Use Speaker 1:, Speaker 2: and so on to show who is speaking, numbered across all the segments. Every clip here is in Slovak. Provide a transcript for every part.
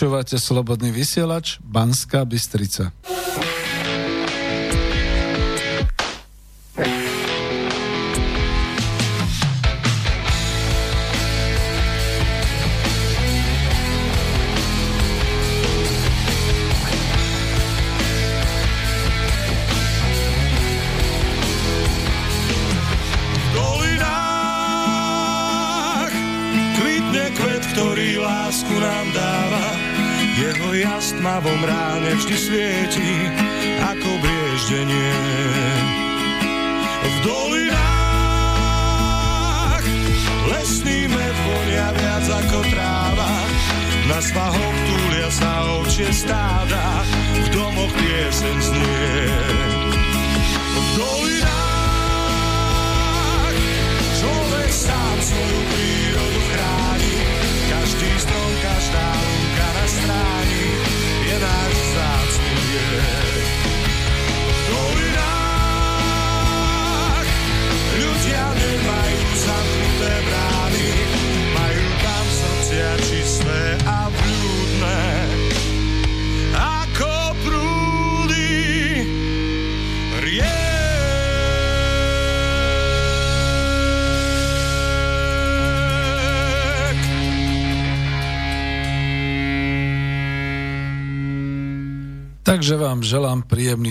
Speaker 1: Počúvate Slobodný vysielač, Banská Bystrica.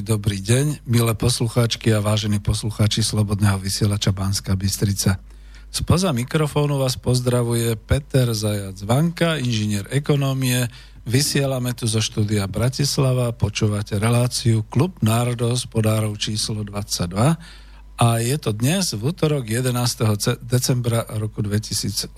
Speaker 1: Dobrý deň, milé poslucháčky a vážení poslucháči Slobodného vysielača Banska Bystrica. Spoza mikrofónu vás pozdravuje Peter Zajac Vanka, inžinier ekonómie. Vysielame tu zo štúdia Bratislava, počúvate reláciu Klub národov s podárov číslo 22 a je to dnes v útorok 11. decembra roku 2018.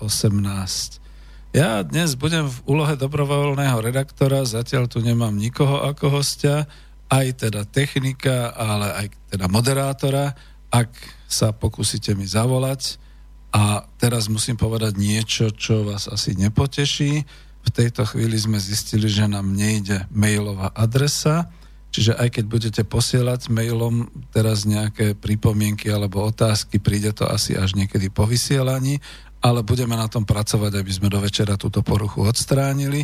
Speaker 1: Ja dnes budem v úlohe dobrovoľného redaktora, zatiaľ tu nemám nikoho ako hostia, aj teda technika, ale aj teda moderátora, ak sa pokúsite mi zavolať. A teraz musím povedať niečo, čo vás asi nepoteší. V tejto chvíli sme zistili, že nám nejde mailová adresa, čiže aj keď budete posielať mailom teraz nejaké pripomienky alebo otázky, príde to asi až niekedy po vysielaní ale budeme na tom pracovať, aby sme do večera túto poruchu odstránili.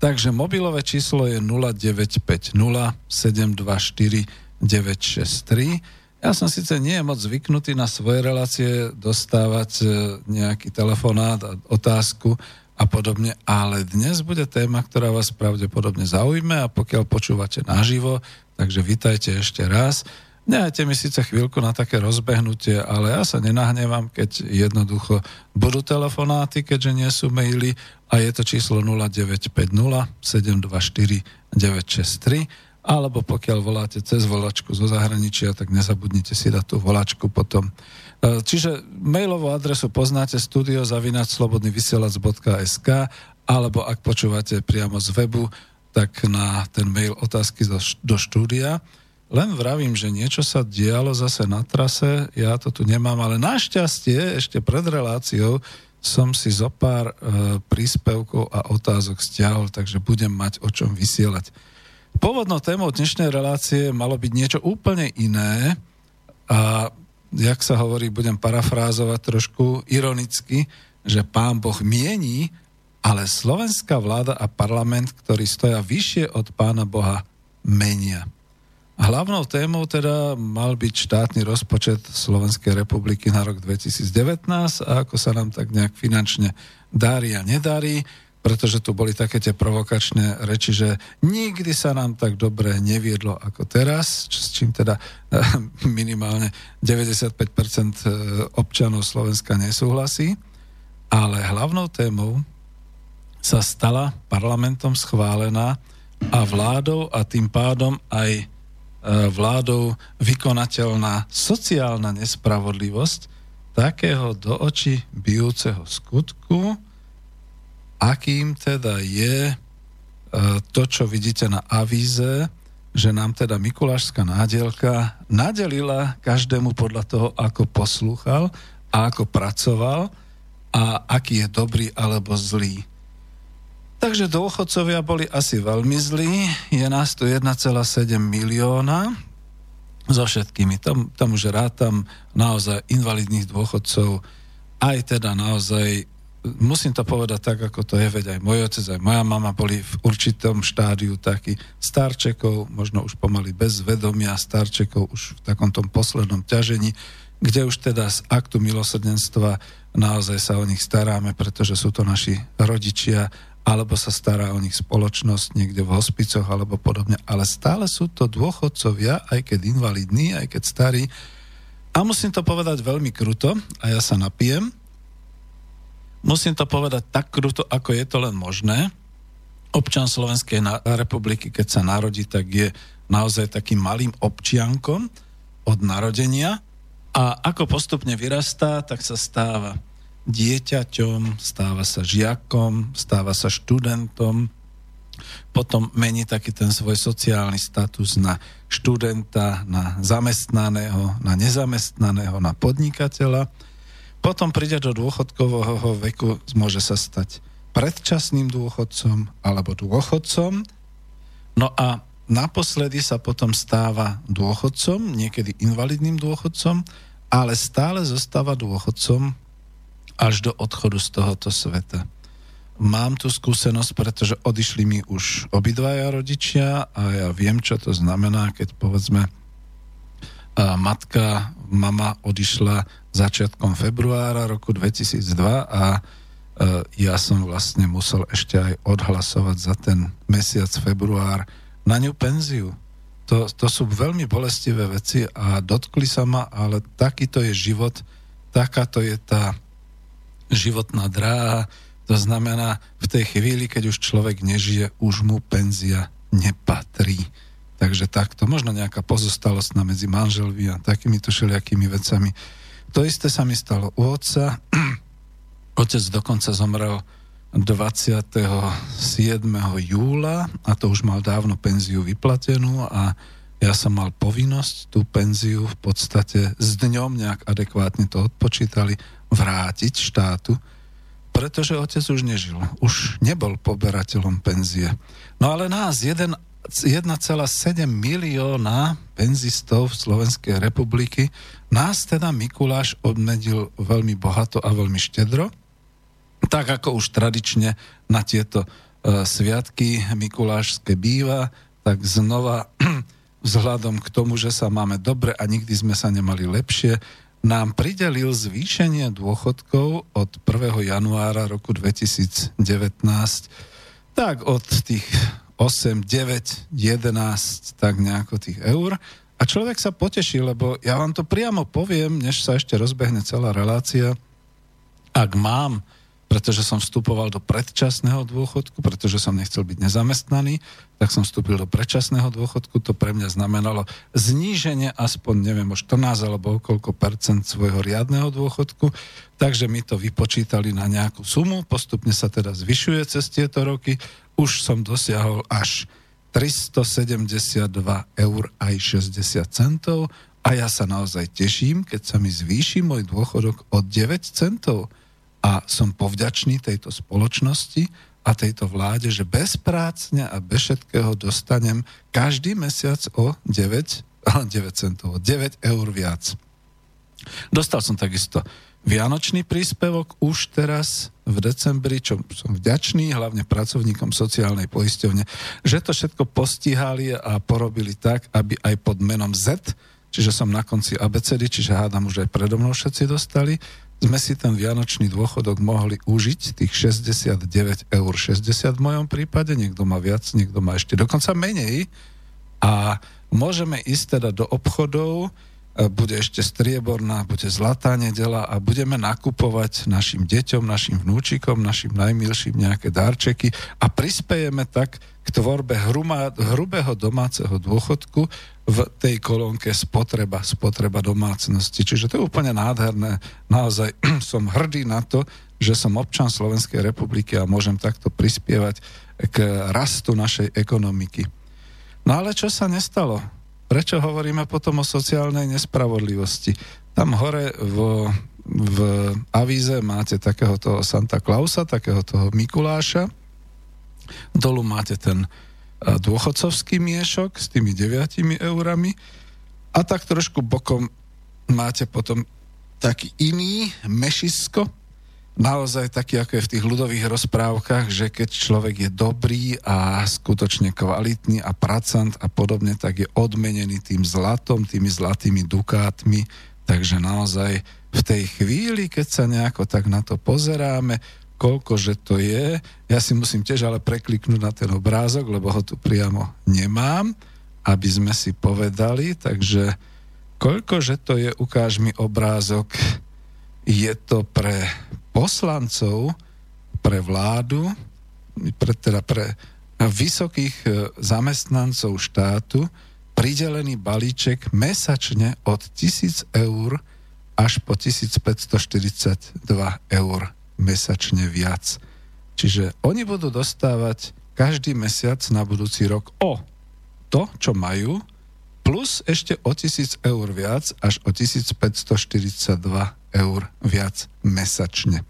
Speaker 1: Takže mobilové číslo je 0950 724 963. Ja som síce nie moc zvyknutý na svoje relácie dostávať e, nejaký telefonát a otázku a podobne, ale dnes bude téma, ktorá vás pravdepodobne zaujme a pokiaľ počúvate naživo, takže vitajte ešte raz. Nehajte mi síce chvíľku na také rozbehnutie, ale ja sa nenahnevam, keď jednoducho budú telefonáty, keďže nie sú maily a je to číslo 0950 724 963 alebo pokiaľ voláte cez volačku zo zahraničia, tak nezabudnite si dať tú volačku potom. E, čiže mailovú adresu poznáte studiozavinačslobodnyvysielac.sk alebo ak počúvate priamo z webu, tak na ten mail otázky do, štúdia. Len vravím, že niečo sa dialo zase na trase, ja to tu nemám, ale našťastie ešte pred reláciou som si zo pár e, príspevkov a otázok stiahol, takže budem mať o čom vysielať. Pôvodnou témou dnešnej relácie malo byť niečo úplne iné a jak sa hovorí, budem parafrázovať trošku ironicky, že pán Boh mieni, ale slovenská vláda a parlament, ktorí stoja vyššie od pána Boha, menia. Hlavnou témou teda mal byť štátny rozpočet Slovenskej republiky na rok 2019 a ako sa nám tak nejak finančne darí a nedarí, pretože tu boli také tie provokačné reči, že nikdy sa nám tak dobre neviedlo ako teraz, s čím teda eh, minimálne 95% eh, občanov Slovenska nesúhlasí. Ale hlavnou témou sa stala parlamentom schválená a vládou a tým pádom aj vládou vykonateľná sociálna nespravodlivosť takého do očí bijúceho skutku, akým teda je e, to, čo vidíte na avíze, že nám teda Mikulášská nádielka nadelila každému podľa toho, ako poslúchal a ako pracoval a aký je dobrý alebo zlý. Takže dôchodcovia boli asi veľmi zlí. Je nás tu 1,7 milióna so všetkými. Tam, tam už rátam naozaj invalidných dôchodcov, aj teda naozaj, musím to povedať tak, ako to je, veď aj môj otec, aj moja mama boli v určitom štádiu taký starčekov, možno už pomaly bez vedomia, starčekov už v takom tom poslednom ťažení, kde už teda z aktu milosrdenstva naozaj sa o nich staráme, pretože sú to naši rodičia, alebo sa stará o nich spoločnosť niekde v hospicoch alebo podobne, ale stále sú to dôchodcovia, aj keď invalidní, aj keď starí. A musím to povedať veľmi kruto, a ja sa napijem. Musím to povedať tak kruto, ako je to len možné. Občan Slovenskej republiky, keď sa narodí, tak je naozaj takým malým občiankom od narodenia a ako postupne vyrastá, tak sa stáva dieťaťom, stáva sa žiakom, stáva sa študentom, potom mení taký ten svoj sociálny status na študenta, na zamestnaného, na nezamestnaného, na podnikateľa. Potom príde do dôchodkového veku, môže sa stať predčasným dôchodcom alebo dôchodcom. No a naposledy sa potom stáva dôchodcom, niekedy invalidným dôchodcom, ale stále zostáva dôchodcom až do odchodu z tohoto sveta. Mám tu skúsenosť, pretože odišli mi už obidvaja rodičia a ja viem, čo to znamená, keď povedzme matka, mama odišla začiatkom februára roku 2002 a ja som vlastne musel ešte aj odhlasovať za ten mesiac február na ňu penziu. To, to sú veľmi bolestivé veci a dotkli sa ma, ale takýto je život, takáto je tá životná dráha. To znamená, v tej chvíli, keď už človek nežije, už mu penzia nepatrí. Takže takto, možno nejaká pozostalosť na medzi manželmi a takýmito všelijakými vecami. To isté sa mi stalo u otca. Otec dokonca zomrel 27. júla a to už mal dávno penziu vyplatenú a ja som mal povinnosť tú penziu v podstate s dňom nejak adekvátne to odpočítali vrátiť štátu, pretože otec už nežil, už nebol poberateľom penzie. No ale nás 1,7 milióna penzistov Slovenskej republiky, nás teda Mikuláš odmedil veľmi bohato a veľmi štedro, tak ako už tradične na tieto uh, sviatky Mikulášske býva, tak znova vzhľadom k tomu, že sa máme dobre a nikdy sme sa nemali lepšie, nám pridelil zvýšenie dôchodkov od 1. januára roku 2019 tak od tých 8, 9, 11, tak nejako tých eur. A človek sa poteší, lebo ja vám to priamo poviem, než sa ešte rozbehne celá relácia. Ak mám pretože som vstupoval do predčasného dôchodku, pretože som nechcel byť nezamestnaný, tak som vstúpil do predčasného dôchodku. To pre mňa znamenalo zníženie aspoň, neviem, o 14 alebo koľko percent svojho riadneho dôchodku. Takže mi to vypočítali na nejakú sumu, postupne sa teda zvyšuje cez tieto roky. Už som dosiahol až 372 eur aj 60 centov a ja sa naozaj teším, keď sa mi zvýši môj dôchodok o 9 centov a som povďačný tejto spoločnosti a tejto vláde, že bezprácne a bez všetkého dostanem každý mesiac o 9, 9 centov, 9 eur viac. Dostal som takisto Vianočný príspevok už teraz v decembri, čo som vďačný hlavne pracovníkom sociálnej poisťovne, že to všetko postihali a porobili tak, aby aj pod menom Z, čiže som na konci ABCD, čiže hádam už aj predo mnou všetci dostali, sme si ten vianočný dôchodok mohli užiť, tých 69 eur 60 v mojom prípade, niekto má viac, niekto má ešte dokonca menej. A môžeme ísť teda do obchodov, bude ešte strieborná, bude zlatá nedela a budeme nakupovať našim deťom, našim vnúčikom, našim najmilším nejaké darčeky a prispejeme tak k tvorbe hrumá, hrubého domáceho dôchodku v tej kolónke spotreba, spotreba domácnosti. Čiže to je úplne nádherné. Naozaj som hrdý na to, že som občan Slovenskej republiky a môžem takto prispievať k rastu našej ekonomiky. No ale čo sa nestalo? Prečo hovoríme potom o sociálnej nespravodlivosti? Tam hore vo, v avíze máte takéhoto Santa Clausa, takéhoto Mikuláša. Dolu máte ten dôchodcovský miešok s tými 9 eurami a tak trošku bokom máte potom taký iný mešisko, naozaj taký, ako je v tých ľudových rozprávkach, že keď človek je dobrý a skutočne kvalitný a pracant a podobne, tak je odmenený tým zlatom, tými zlatými dukátmi. Takže naozaj v tej chvíli, keď sa nejako tak na to pozeráme, koľko že to je, ja si musím tiež ale prekliknúť na ten obrázok, lebo ho tu priamo nemám, aby sme si povedali, takže koľko že to je, ukáž mi obrázok, je to pre poslancov pre vládu, pre, teda pre vysokých e, zamestnancov štátu pridelený balíček mesačne od 1000 eur až po 1542 eur mesačne viac. Čiže oni budú dostávať každý mesiac na budúci rok o to, čo majú, plus ešte o 1000 eur viac až o 1542 eur viac mesačne.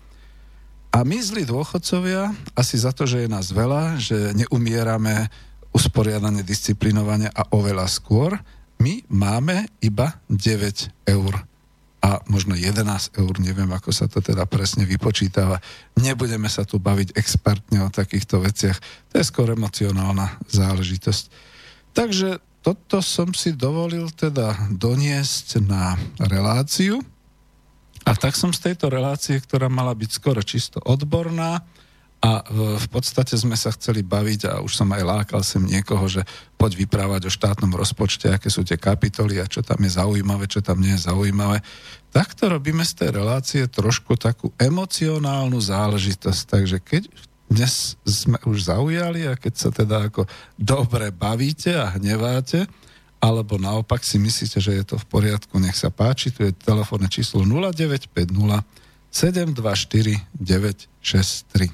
Speaker 1: A my zlí dôchodcovia, asi za to, že je nás veľa, že neumierame usporiadane, disciplinovane a oveľa skôr, my máme iba 9 eur a možno 11 eur, neviem, ako sa to teda presne vypočítava. Nebudeme sa tu baviť expertne o takýchto veciach. To je skôr emocionálna záležitosť. Takže toto som si dovolil teda doniesť na reláciu. A tak som z tejto relácie, ktorá mala byť skoro čisto odborná, a v podstate sme sa chceli baviť a už som aj lákal sem niekoho, že poď vyprávať o štátnom rozpočte, aké sú tie kapitoly a čo tam je zaujímavé, čo tam nie je zaujímavé. Takto robíme z tej relácie trošku takú emocionálnu záležitosť. Takže keď dnes sme už zaujali a keď sa teda ako dobre bavíte a hneváte, alebo naopak si myslíte, že je to v poriadku, nech sa páči, tu je telefónne číslo 0950 724 963.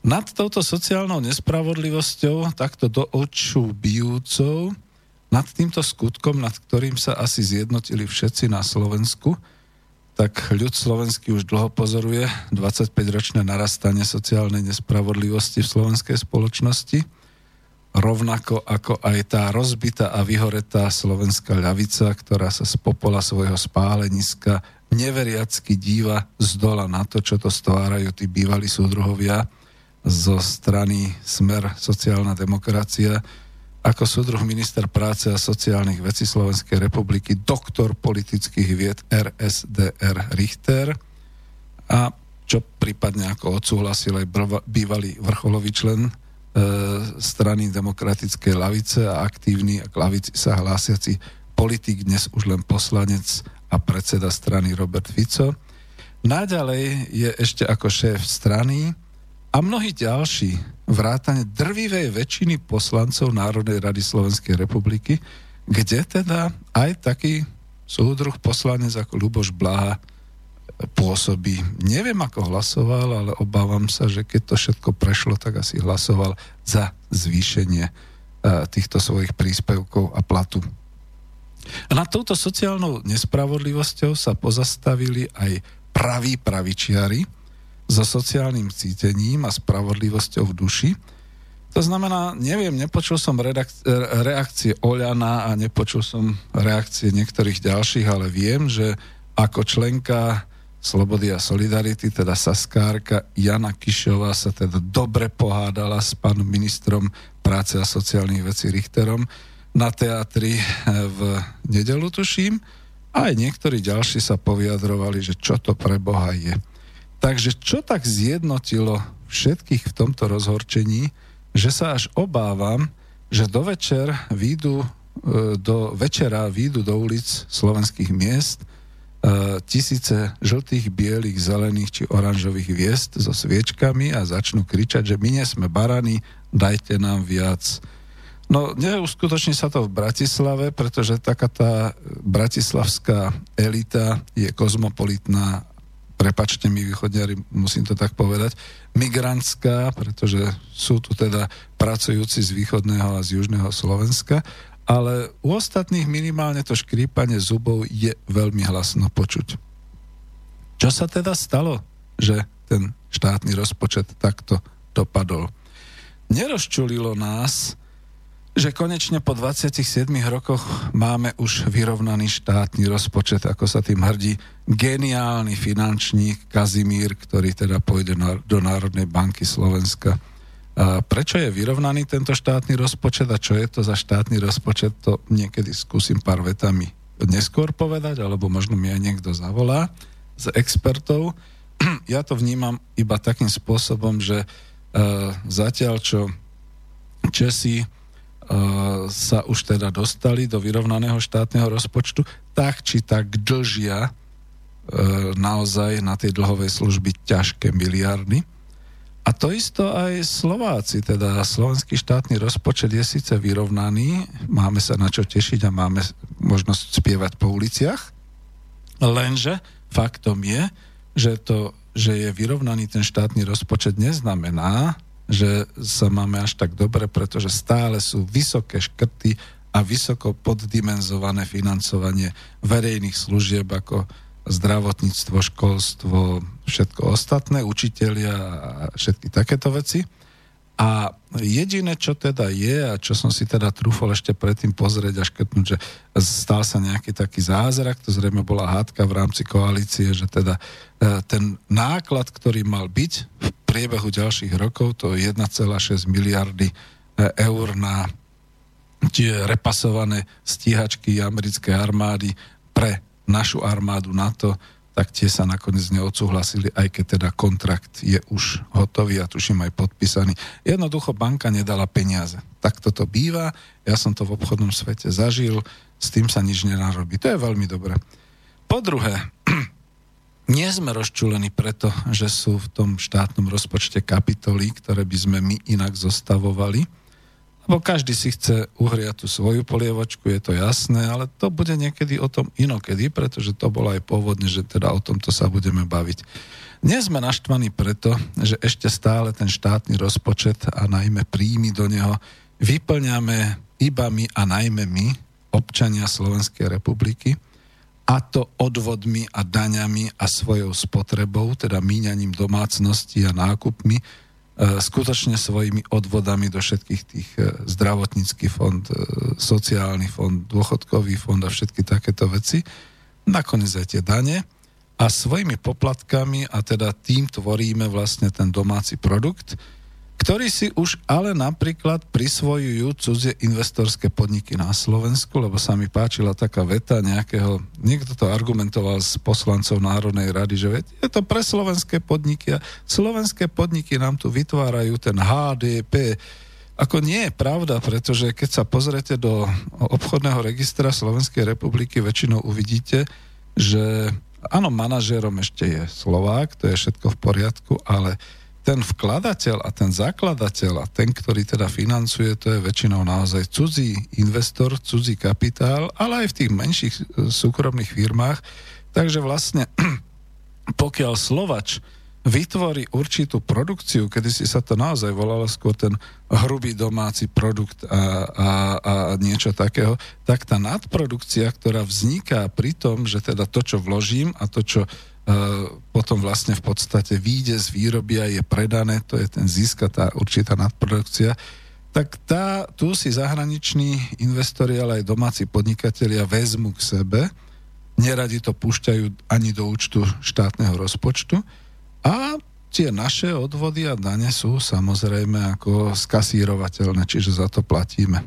Speaker 1: Nad touto sociálnou nespravodlivosťou, takto do očú bijúcou, nad týmto skutkom, nad ktorým sa asi zjednotili všetci na Slovensku, tak ľud slovenský už dlho pozoruje 25-ročné narastanie sociálnej nespravodlivosti v slovenskej spoločnosti – rovnako ako aj tá rozbitá a vyhoretá slovenská ľavica, ktorá sa z popola svojho spáleniska neveriacky díva z dola na to, čo to stvárajú tí bývalí súdruhovia zo strany Smer sociálna demokracia, ako súdruh minister práce a sociálnych vecí Slovenskej republiky, doktor politických vied RSDR Richter. A čo prípadne ako odsúhlasil aj bývalý vrcholový člen strany demokratickej lavice a aktívny a k lavici sa hlásiaci politik, dnes už len poslanec a predseda strany Robert Fico. Naďalej je ešte ako šéf strany a mnohí ďalší vrátane drvivej väčšiny poslancov Národnej rady Slovenskej republiky, kde teda aj taký súdruh poslanec ako Luboš Blaha pôsobí. Neviem, ako hlasoval, ale obávam sa, že keď to všetko prešlo, tak asi hlasoval za zvýšenie e, týchto svojich príspevkov a platu. A nad touto sociálnou nespravodlivosťou sa pozastavili aj praví pravičiari so sociálnym cítením a spravodlivosťou v duši, To znamená, neviem, nepočul som reakcie Oľana a nepočul som reakcie niektorých ďalších, ale viem, že ako členka Slobody a Solidarity, teda Saskárka Jana Kišová sa teda dobre pohádala s pánom ministrom práce a sociálnych vecí Richterom na teatri eh, v nedelu, tuším. A aj niektorí ďalší sa poviadrovali, že čo to pre Boha je. Takže čo tak zjednotilo všetkých v tomto rozhorčení, že sa až obávam, že do večer výjdu, eh, do večera výjdu do ulic slovenských miest tisíce žltých, bielých, zelených či oranžových hviezd so sviečkami a začnú kričať, že my nie sme barany, dajte nám viac. No, neuskutoční sa to v Bratislave, pretože taká tá bratislavská elita je kozmopolitná, prepačte mi východňari, musím to tak povedať, migrantská, pretože sú tu teda pracujúci z východného a z južného Slovenska ale u ostatných minimálne to škrípanie zubov je veľmi hlasno počuť. Čo sa teda stalo, že ten štátny rozpočet takto dopadol? Nerozčulilo nás, že konečne po 27 rokoch máme už vyrovnaný štátny rozpočet, ako sa tým hrdí geniálny finančník Kazimír, ktorý teda pôjde do Národnej banky Slovenska Prečo je vyrovnaný tento štátny rozpočet a čo je to za štátny rozpočet, to niekedy skúsim pár vetami neskôr povedať, alebo možno mi aj niekto zavolá z expertov. Ja to vnímam iba takým spôsobom, že uh, zatiaľ čo Česi uh, sa už teda dostali do vyrovnaného štátneho rozpočtu, tak či tak dlžia uh, naozaj na tej dlhovej služby ťažké miliardy a to isto aj Slováci, teda slovenský štátny rozpočet je síce vyrovnaný, máme sa na čo tešiť a máme možnosť spievať po uliciach, lenže faktom je, že to, že je vyrovnaný ten štátny rozpočet neznamená, že sa máme až tak dobre, pretože stále sú vysoké škrty a vysoko poddimenzované financovanie verejných služieb ako zdravotníctvo, školstvo, všetko ostatné, učitelia a všetky takéto veci. A jediné, čo teda je, a čo som si teda trúfol ešte predtým pozrieť a škrtnúť, že stal sa nejaký taký zázrak, to zrejme bola hádka v rámci koalície, že teda e, ten náklad, ktorý mal byť v priebehu ďalších rokov, to 1,6 miliardy e, eur na tie repasované stíhačky americkej armády pre našu armádu NATO, tak tie sa nakoniec neodsúhlasili, aj keď teda kontrakt je už hotový a tuším aj podpísaný. Jednoducho banka nedala peniaze. Tak toto býva, ja som to v obchodnom svete zažil, s tým sa nič nenarobí. To je veľmi dobré. Po druhé, nie sme rozčulení preto, že sú v tom štátnom rozpočte kapitoly, ktoré by sme my inak zostavovali, lebo každý si chce uhriať tú svoju polievočku, je to jasné, ale to bude niekedy o tom inokedy, pretože to bolo aj pôvodne, že teda o tomto sa budeme baviť. Dnes sme naštvaní preto, že ešte stále ten štátny rozpočet a najmä príjmy do neho vyplňame iba my a najmä my, občania Slovenskej republiky, a to odvodmi a daňami a svojou spotrebou, teda míňaním domácnosti a nákupmi, skutočne svojimi odvodami do všetkých tých e, zdravotnícky fond, e, sociálny fond, dôchodkový fond a všetky takéto veci, nakoniec aj tie dane. A svojimi poplatkami a teda tým tvoríme vlastne ten domáci produkt, ktorí si už ale napríklad prisvojujú cudzie investorské podniky na Slovensku, lebo sa mi páčila taká veta nejakého, niekto to argumentoval s poslancov Národnej rady, že je to pre slovenské podniky a slovenské podniky nám tu vytvárajú ten HDP. Ako nie je pravda, pretože keď sa pozrete do obchodného registra Slovenskej republiky, väčšinou uvidíte, že áno, manažérom ešte je Slovák, to je všetko v poriadku, ale ten vkladateľ a ten zakladateľ a ten, ktorý teda financuje, to je väčšinou naozaj cudzí investor, cudzí kapitál, ale aj v tých menších e, súkromných firmách. Takže vlastne, pokiaľ Slovač vytvorí určitú produkciu, kedy si sa to naozaj volalo skôr ten hrubý domáci produkt a, a, a niečo takého, tak tá nadprodukcia, ktorá vzniká pri tom, že teda to, čo vložím a to, čo potom vlastne v podstate výjde z výroby a je predané, to je ten zisk tá určitá nadprodukcia, tak tá, tu si zahraniční investori, ale aj domáci podnikatelia vezmu k sebe, neradi to púšťajú ani do účtu štátneho rozpočtu. A tie naše odvody a dane sú samozrejme ako skasírovateľné, čiže za to platíme.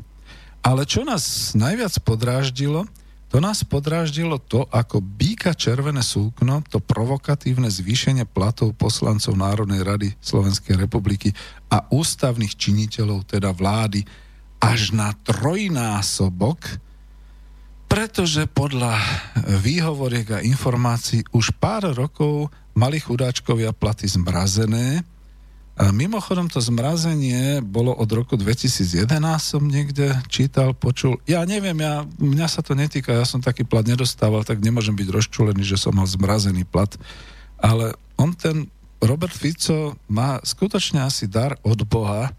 Speaker 1: Ale čo nás najviac podráždilo, to nás podráždilo to, ako býka červené súkno, to provokatívne zvýšenie platov poslancov Národnej rady Slovenskej republiky a ústavných činiteľov, teda vlády, až na trojnásobok, pretože podľa výhovoriek a informácií už pár rokov mali chudáčkovia platy zmrazené, a mimochodom to zmrazenie bolo od roku 2011 som niekde čítal, počul. Ja neviem, ja, mňa sa to netýka, ja som taký plat nedostával, tak nemôžem byť rozčulený, že som mal zmrazený plat. Ale on ten Robert Fico má skutočne asi dar od Boha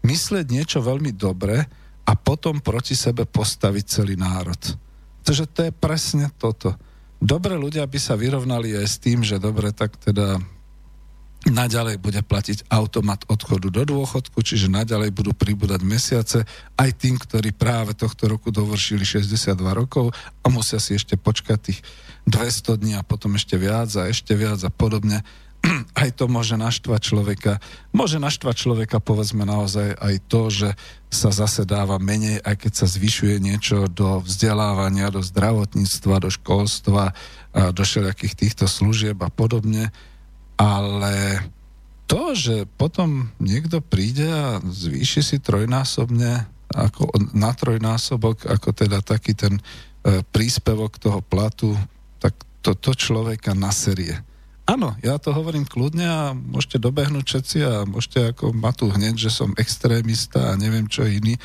Speaker 1: myslieť niečo veľmi dobre a potom proti sebe postaviť celý národ. Takže to je presne toto. Dobre ľudia by sa vyrovnali aj s tým, že dobre, tak teda naďalej bude platiť automat odchodu do dôchodku, čiže naďalej budú pribúdať mesiace aj tým, ktorí práve tohto roku dovršili 62 rokov a musia si ešte počkať tých 200 dní a potom ešte viac a ešte viac a podobne. Aj to môže naštvať človeka. Môže naštvať človeka, povedzme naozaj, aj to, že sa zase dáva menej, aj keď sa zvyšuje niečo do vzdelávania, do zdravotníctva, do školstva, do všelijakých týchto služieb a podobne ale to, že potom niekto príde a zvýši si trojnásobne ako na trojnásobok, ako teda taký ten e, príspevok toho platu, tak to, to človeka naserie. Áno, ja to hovorím kľudne a môžete dobehnúť všetci a môžete ako ma tu hneď, že som extrémista a neviem čo iný,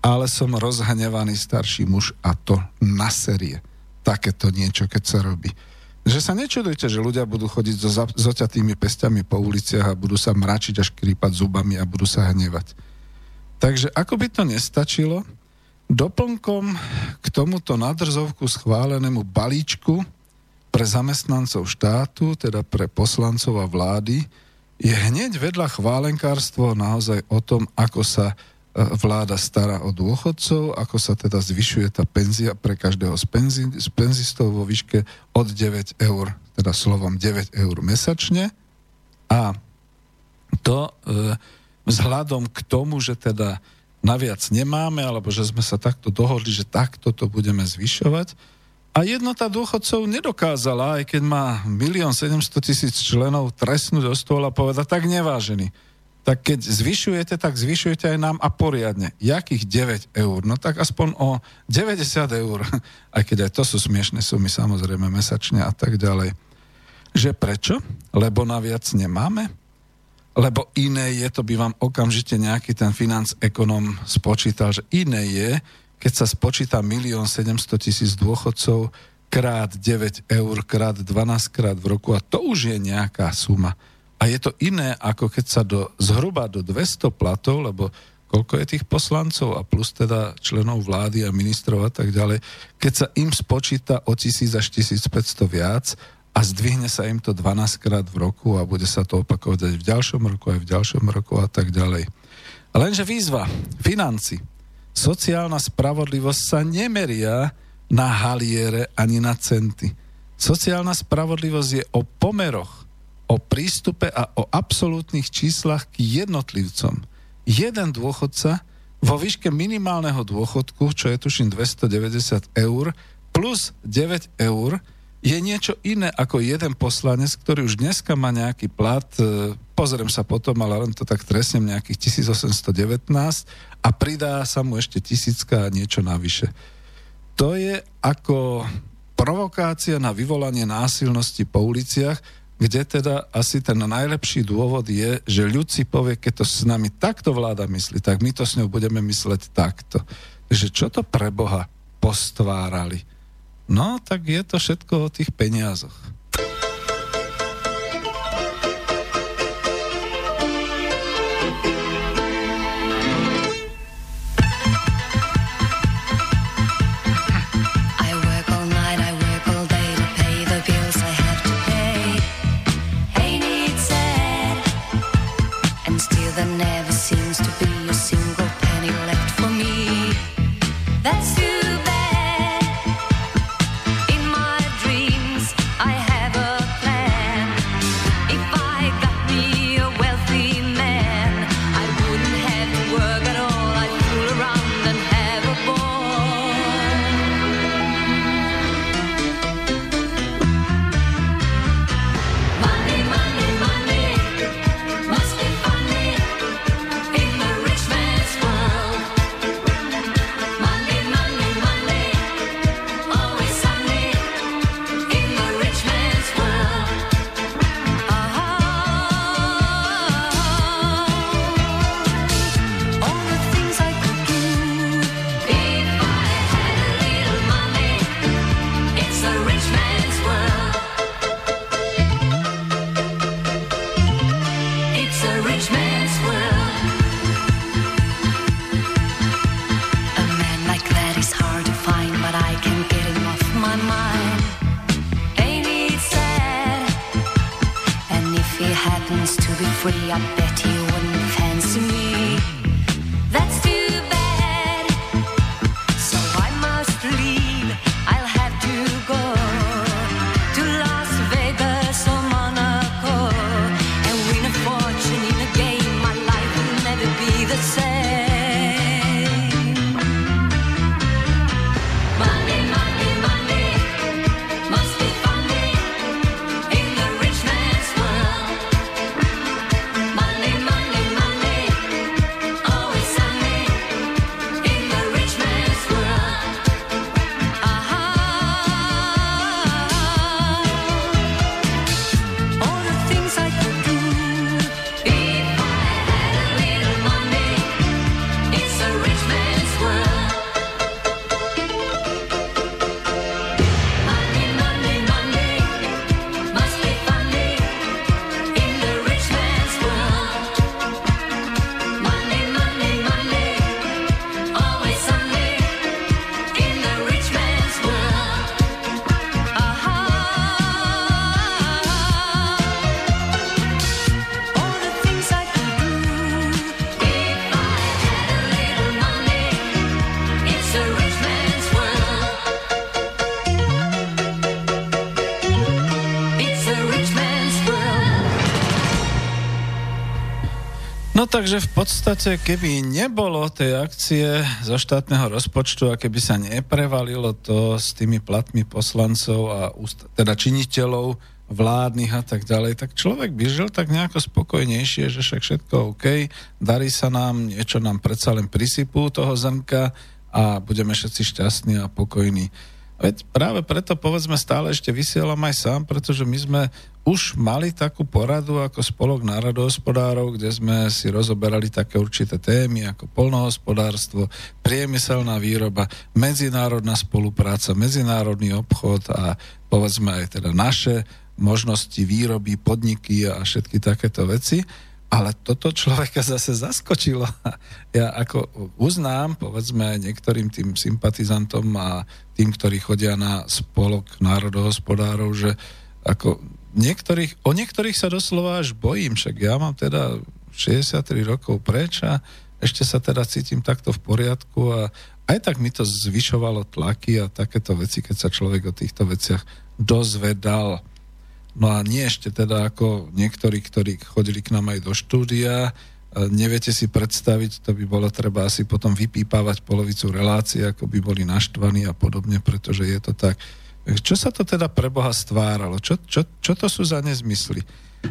Speaker 1: ale som rozhnevaný starší muž a to naserie. Takéto niečo, keď sa robí. Že sa nečudujte, že ľudia budú chodiť so zoťatými pestiami po uliciach a budú sa mračiť až krípať zubami a budú sa hnevať. Takže ako by to nestačilo, doplnkom k tomuto nadrzovku schválenému balíčku pre zamestnancov štátu, teda pre poslancov a vlády, je hneď vedľa chválenkárstvo naozaj o tom, ako sa vláda stará o dôchodcov, ako sa teda zvyšuje tá penzia pre každého z, penzi, z penzistov vo výške od 9 eur, teda slovom 9 eur mesačne. A to e, vzhľadom k tomu, že teda naviac nemáme, alebo že sme sa takto dohodli, že takto to budeme zvyšovať. A jednota dôchodcov nedokázala, aj keď má 1 700 tisíc členov, trestnúť do stola a povedať, tak nevážený tak keď zvyšujete, tak zvyšujete aj nám a poriadne. Jakých 9 eur? No tak aspoň o 90 eur, aj keď aj to sú smiešne sumy samozrejme mesačne a tak ďalej. Že prečo? Lebo naviac nemáme? Lebo iné je, to by vám okamžite nejaký ten financ ekonom spočítal, že iné je, keď sa spočíta 1 700 tisíc dôchodcov krát 9 eur, krát 12 krát v roku a to už je nejaká suma. A je to iné, ako keď sa do, zhruba do 200 platov, lebo koľko je tých poslancov a plus teda členov vlády a ministrov a tak ďalej, keď sa im spočíta o 1000 až 1500 viac a zdvihne sa im to 12 krát v roku a bude sa to opakovať v ďalšom roku, aj v ďalšom roku a tak ďalej. Lenže výzva, financi, sociálna spravodlivosť sa nemeria na haliere ani na centy. Sociálna spravodlivosť je o pomeroch o prístupe a o absolútnych číslach k jednotlivcom. Jeden dôchodca vo výške minimálneho dôchodku, čo je tuším 290 eur, plus 9 eur, je niečo iné ako jeden poslanec, ktorý už dneska má nejaký plat, e, pozriem sa potom, ale len to tak trestnem, nejakých 1819 a pridá sa mu ešte tisícka a niečo navyše. To je ako provokácia na vyvolanie násilnosti po uliciach, kde teda asi ten najlepší dôvod je, že ľud si povie, keď to s nami takto vláda myslí, tak my to s ňou budeme mysleť takto. Že čo to pre Boha postvárali? No, tak je to všetko o tých peniazoch.
Speaker 2: That's happens to be free, I bet he
Speaker 1: takže v podstate, keby nebolo tej akcie zo štátneho rozpočtu a keby sa neprevalilo to s tými platmi poslancov a teda činiteľov vládnych a tak ďalej, tak človek by žil tak nejako spokojnejšie, že však všetko OK, darí sa nám, niečo nám predsa len prisypú toho zrnka a budeme všetci šťastní a pokojní. Veď práve preto povedzme stále ešte vysielam aj sám, pretože my sme už mali takú poradu ako spolok národohospodárov, kde sme si rozoberali také určité témy ako polnohospodárstvo, priemyselná výroba, medzinárodná spolupráca, medzinárodný obchod a povedzme aj teda naše možnosti výroby, podniky a všetky takéto veci. Ale toto človeka zase zaskočilo. Ja ako uznám, povedzme niektorým tým sympatizantom a tým, ktorí chodia na spolok národohospodárov, že ako niektorých, o niektorých sa doslova až bojím, však ja mám teda 63 rokov preč a ešte sa teda cítim takto v poriadku a aj tak mi to zvyšovalo tlaky a takéto veci, keď sa človek o týchto veciach dozvedal. No a nie ešte teda ako niektorí, ktorí chodili k nám aj do štúdia, neviete si predstaviť, to by bolo treba asi potom vypípavať polovicu relácie, ako by boli naštvaní a podobne, pretože je to tak. Čo sa to teda pre Boha stváralo? Čo, čo, čo to sú za nezmysly?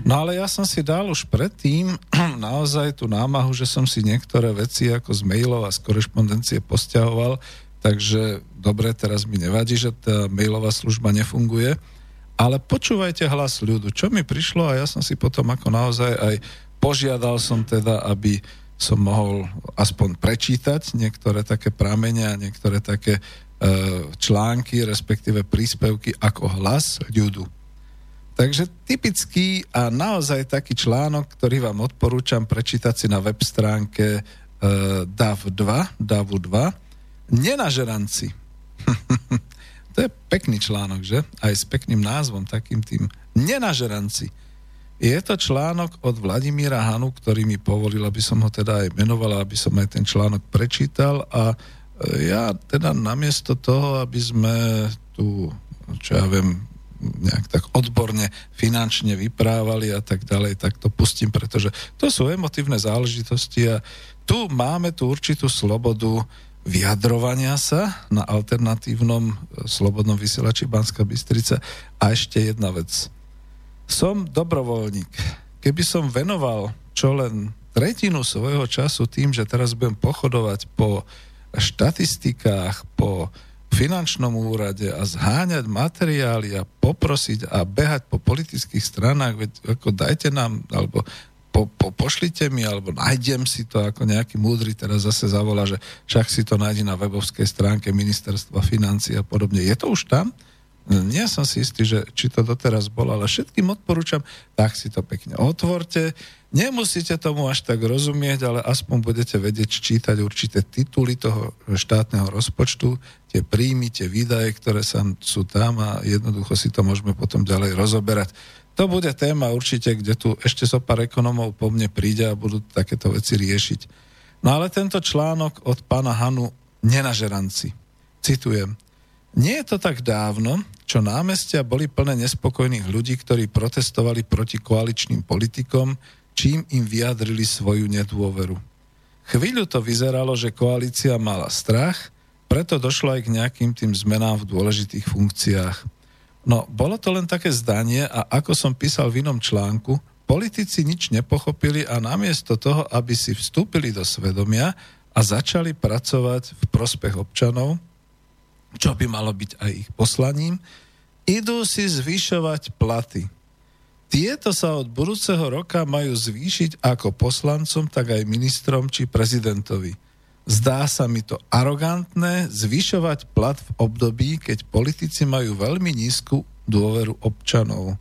Speaker 1: No ale ja som si dal už predtým naozaj tú námahu, že som si niektoré veci ako z mailov a z korešpondencie posťahoval, takže dobre, teraz mi nevadí, že tá mailová služba nefunguje, ale počúvajte hlas ľudu. Čo mi prišlo a ja som si potom ako naozaj aj požiadal som teda, aby som mohol aspoň prečítať niektoré také pramene a niektoré také e, články, respektíve príspevky ako hlas ľudu. Takže typický a naozaj taký článok, ktorý vám odporúčam prečítať si na web stránke e, DAV2, DAV2, Nenažeranci. To je pekný článok, že? Aj s pekným názvom, takým tým. Nenažeranci. Je to článok od Vladimíra Hanu, ktorý mi povolil, aby som ho teda aj menoval, aby som aj ten článok prečítal a e, ja teda namiesto toho, aby sme tu, čo ja viem, nejak tak odborne, finančne vyprávali a tak ďalej, tak to pustím, pretože to sú emotívne záležitosti a tu máme tú určitú slobodu vyjadrovania sa na alternatívnom e, slobodnom vysielači Banska Bystrica. A ešte jedna vec. Som dobrovoľník. Keby som venoval čo len tretinu svojho času tým, že teraz budem pochodovať po štatistikách, po finančnom úrade a zháňať materiály a poprosiť a behať po politických stranách, veď ako dajte nám, alebo po, po, pošlite mi, alebo nájdem si to, ako nejaký múdry teraz zase zavolá, že však si to nájde na webovskej stránke ministerstva financí a podobne. Je to už tam? Nie som si istý, že či to doteraz bolo, ale všetkým odporúčam, tak si to pekne otvorte. Nemusíte tomu až tak rozumieť, ale aspoň budete vedieť čítať určité tituly toho štátneho rozpočtu, tie príjmy, tie výdaje, ktoré sú tam a jednoducho si to môžeme potom ďalej rozoberať. To bude téma určite, kde tu ešte so pár ekonomov po mne príde a budú takéto veci riešiť. No ale tento článok od pána Hanu nenažeranci. Citujem. Nie je to tak dávno, čo námestia boli plné nespokojných ľudí, ktorí protestovali proti koaličným politikom, čím im vyjadrili svoju nedôveru. Chvíľu to vyzeralo, že koalícia mala strach, preto došlo aj k nejakým tým zmenám v dôležitých funkciách. No, bolo to len také zdanie a ako som písal v inom článku, politici nič nepochopili a namiesto toho, aby si vstúpili do svedomia a začali pracovať v prospech občanov, čo by malo byť aj ich poslaním, idú si zvyšovať platy. Tieto sa od budúceho roka majú zvýšiť ako poslancom, tak aj ministrom či prezidentovi. Zdá sa mi to arogantné zvyšovať plat v období, keď politici majú veľmi nízku dôveru občanov.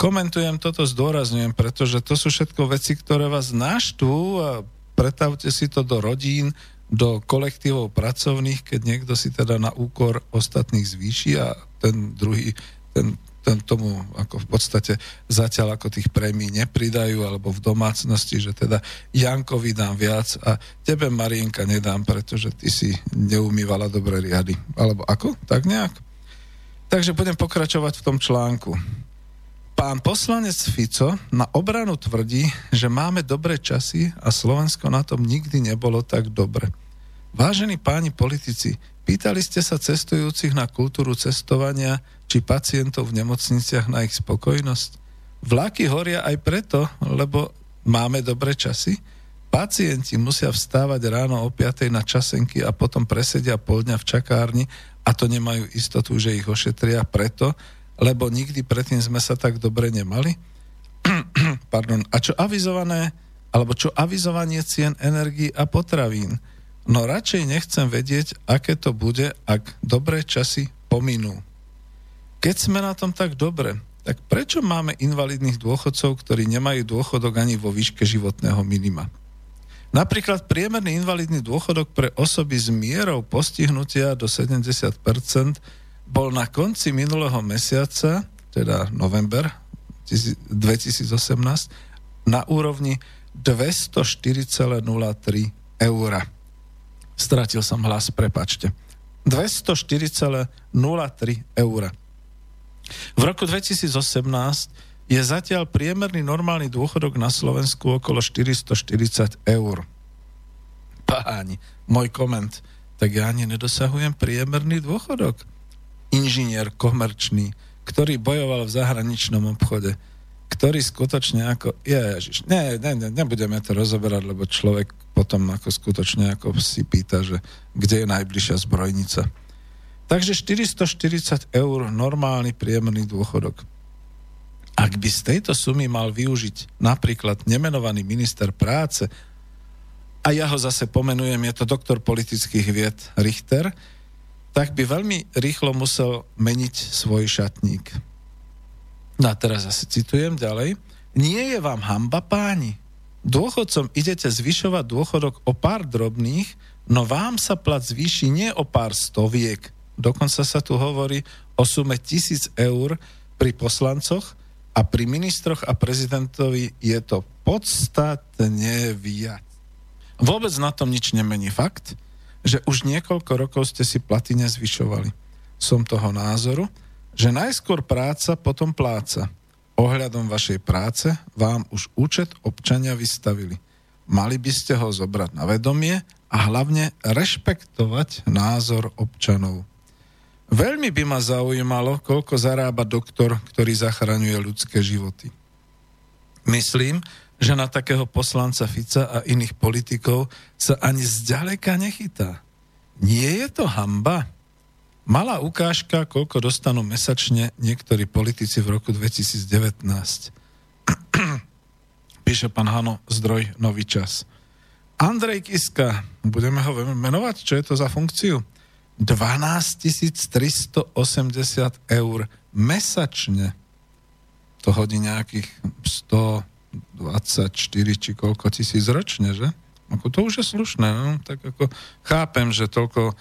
Speaker 1: Komentujem toto, zdôrazňujem, pretože to sú všetko veci, ktoré vás naštú a pretavte si to do rodín, do kolektívov pracovných, keď niekto si teda na úkor ostatných zvýši a ten druhý, ten tomu ako v podstate zatiaľ ako tých prémií nepridajú, alebo v domácnosti, že teda Jankovi dám viac a tebe Marienka nedám, pretože ty si neumývala dobre riady. Alebo ako? Tak nejak? Takže budem pokračovať v tom článku. Pán poslanec Fico na obranu tvrdí, že máme dobré časy a Slovensko na tom nikdy nebolo tak dobre. Vážení páni politici, pýtali ste sa cestujúcich na kultúru cestovania či pacientov v nemocniciach na ich spokojnosť? Vlaky horia aj preto, lebo máme dobré časy? Pacienti musia vstávať ráno o 5 na časenky a potom presedia pol dňa v čakárni a to nemajú istotu, že ich ošetria preto, lebo nikdy predtým sme sa tak dobre nemali? Pardon. A čo avizované, alebo čo avizovanie cien energii a potravín? No radšej nechcem vedieť, aké to bude, ak dobré časy pominú. Keď sme na tom tak dobre, tak prečo máme invalidných dôchodcov, ktorí nemajú dôchodok ani vo výške životného minima? Napríklad priemerný invalidný dôchodok pre osoby s mierou postihnutia do 70% bol na konci minulého mesiaca, teda november 2018, na úrovni 204,03 eur. Stratil som hlas, prepačte. 204,03 eur. V roku 2018 je zatiaľ priemerný normálny dôchodok na Slovensku okolo 440 eur. Páni, môj koment, tak ja ani nedosahujem priemerný dôchodok inžinier komerčný, ktorý bojoval v zahraničnom obchode, ktorý skutočne ako... Ježiš, ne, ne, ne, nebudeme to rozoberať, lebo človek potom ako skutočne ako si pýta, že kde je najbližšia zbrojnica. Takže 440 eur normálny priemerný dôchodok. Ak by z tejto sumy mal využiť napríklad nemenovaný minister práce, a ja ho zase pomenujem, je to doktor politických vied Richter, tak by veľmi rýchlo musel meniť svoj šatník. No a teraz zase citujem ďalej. Nie je vám hamba, páni. Dôchodcom idete zvyšovať dôchodok o pár drobných, no vám sa plat zvýši nie o pár stoviek. Dokonca sa tu hovorí o sume tisíc eur pri poslancoch a pri ministroch a prezidentovi je to podstatne viac. Vôbec na tom nič nemení fakt, že už niekoľko rokov ste si platy nezvyšovali. Som toho názoru, že najskôr práca, potom pláca. Ohľadom vašej práce vám už účet občania vystavili. Mali by ste ho zobrať na vedomie a hlavne rešpektovať názor občanov. Veľmi by ma zaujímalo, koľko zarába doktor, ktorý zachraňuje ľudské životy. Myslím, že na takého poslanca Fica a iných politikov sa ani zďaleka nechytá. Nie je to hamba? Malá ukážka, koľko dostanú mesačne niektorí politici v roku 2019. Píše pán Hano, zdroj Nový čas. Andrej Kiska, budeme ho menovať, čo je to za funkciu? 12 380 eur mesačne. To hodí nejakých 100 24 či koľko tisíc ročne, že? Ako to už je slušné, no? tak ako chápem, že toľko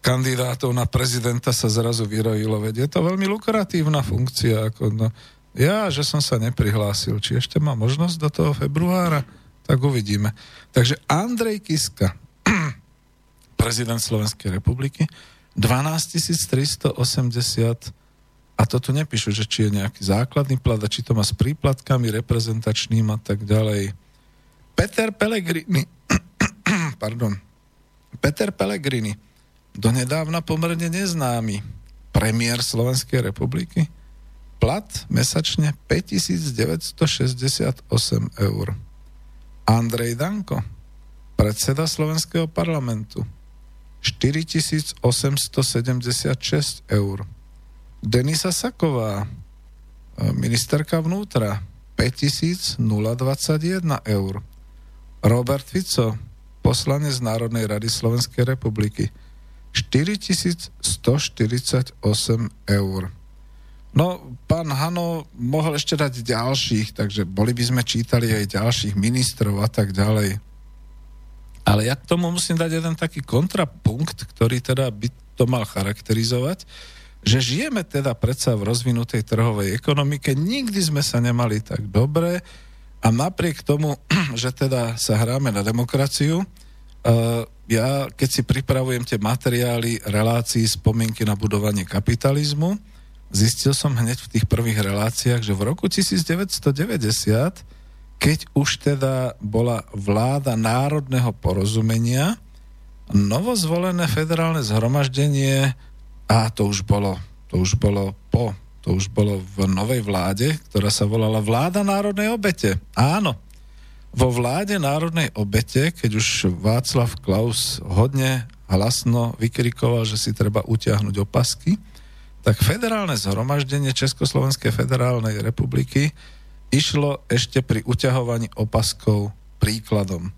Speaker 1: kandidátov na prezidenta sa zrazu vyrojilo, veď je to veľmi lukratívna funkcia, ako no, Ja, že som sa neprihlásil. Či ešte má možnosť do toho februára? Tak uvidíme. Takže Andrej Kiska, prezident Slovenskej republiky, 12 380 a to tu nepíšu, že či je nejaký základný plat a či to má s príplatkami reprezentačným a tak ďalej. Peter Pellegrini, pardon, Peter Pellegrini, donedávna pomerne neznámy premiér Slovenskej republiky, plat mesačne 5968 eur. Andrej Danko, predseda Slovenského parlamentu, 4876 eur. Denisa Saková, e, ministerka vnútra, 5021 eur. Robert Fico, poslanec Národnej rady Slovenskej republiky, 4148 eur. No, pán Hano mohol ešte dať ďalších, takže boli by sme čítali aj ďalších ministrov a tak ďalej. Ale ja k tomu musím dať jeden taký kontrapunkt, ktorý teda by to mal charakterizovať že žijeme teda predsa v rozvinutej trhovej ekonomike, nikdy sme sa nemali tak dobre a napriek tomu, že teda sa hráme na demokraciu, ja keď si pripravujem tie materiály relácií spomienky na budovanie kapitalizmu, zistil som hneď v tých prvých reláciách, že v roku 1990, keď už teda bola vláda národného porozumenia, novozvolené federálne zhromaždenie a to už bolo, to už bolo po, to už bolo v novej vláde, ktorá sa volala Vláda národnej obete. Áno, vo vláde národnej obete, keď už Václav Klaus hodne hlasno vykrikoval, že si treba utiahnuť opasky, tak federálne zhromaždenie Československej federálnej republiky išlo ešte pri uťahovaní opaskov príkladom.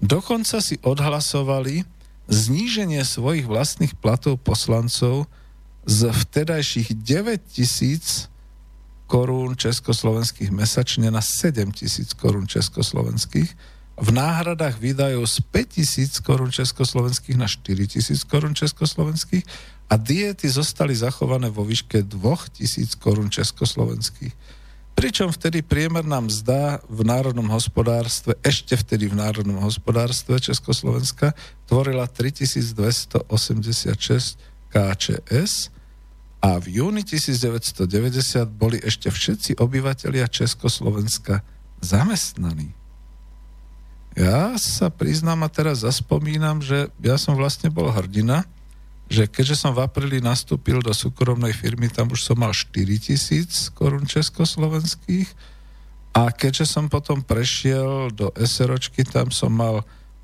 Speaker 1: Dokonca si odhlasovali, zníženie svojich vlastných platov poslancov z vtedajších 9 tisíc korún československých mesačne na 7 tisíc korún československých. V náhradách výdajov z 5 tisíc korún československých na 4 tisíc korún československých a diety zostali zachované vo výške 2 tisíc korún československých. Pričom vtedy priemerná mzda v národnom hospodárstve, ešte vtedy v národnom hospodárstve Československa, tvorila 3286 KČS a v júni 1990 boli ešte všetci obyvateľia Československa zamestnaní. Ja sa priznám a teraz zaspomínam, že ja som vlastne bol hrdina, že keďže som v apríli nastúpil do súkromnej firmy, tam už som mal 4 tisíc korún československých a keďže som potom prešiel do SROčky, tam som mal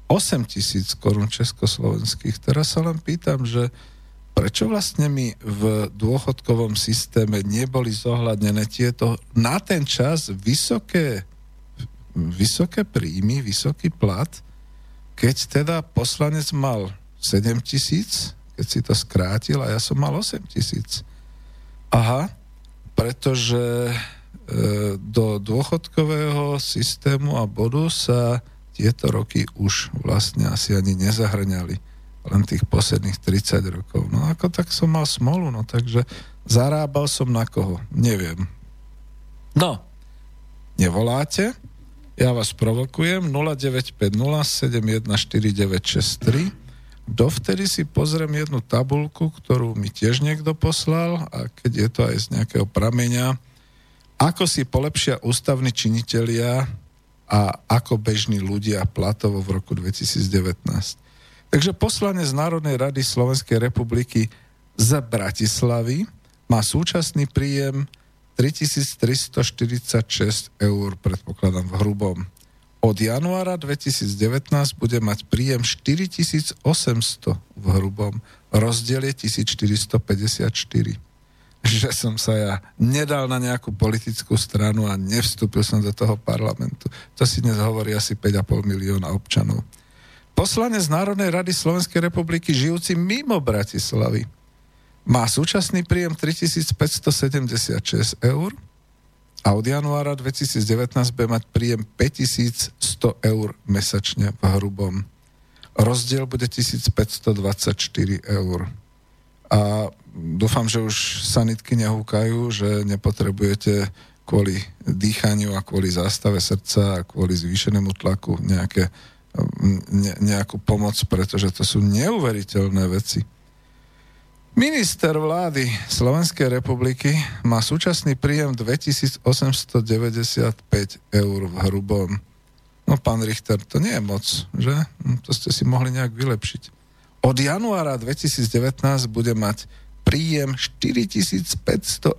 Speaker 1: 8 tisíc korún československých. Teraz sa len pýtam, že prečo vlastne mi v dôchodkovom systéme neboli zohľadnené tieto na ten čas vysoké, vysoké príjmy, vysoký plat, keď teda poslanec mal 7 tisíc keď si to skrátil a ja som mal 8 tisíc. Aha, pretože e, do dôchodkového systému a bodu sa tieto roky už vlastne asi ani nezahrňali. Len tých posledných 30 rokov. No ako tak som mal smolu, no takže zarábal som na koho? Neviem. No, nevoláte? Ja vás provokujem 0950 714963 Dovtedy si pozriem jednu tabulku, ktorú mi tiež niekto poslal a keď je to aj z nejakého prameňa, ako si polepšia ústavní činitelia a ako bežní ľudia platovo v roku 2019. Takže poslanec Národnej rady Slovenskej republiky z Bratislavy má súčasný príjem 3346 eur, predpokladám v hrubom od januára 2019 bude mať príjem 4800 v hrubom. Rozdiel je 1454. Že som sa ja nedal na nejakú politickú stranu a nevstúpil som do toho parlamentu. To si dnes hovorí asi 5,5 milióna občanov. Poslanec Národnej rady Slovenskej republiky žijúci mimo Bratislavy má súčasný príjem 3576 eur, a od januára 2019 bude mať príjem 5100 eur mesačne v hrubom. Rozdiel bude 1524 eur. A dúfam, že už sanitky nehúkajú, že nepotrebujete kvôli dýchaniu a kvôli zástave srdca a kvôli zvýšenému tlaku nejaké, ne, nejakú pomoc, pretože to sú neuveriteľné veci. Minister vlády Slovenskej republiky má súčasný príjem 2895 eur v hrubom. No pán Richter, to nie je moc, že? Hm, to ste si mohli nejak vylepšiť. Od januára 2019 bude mať príjem 4500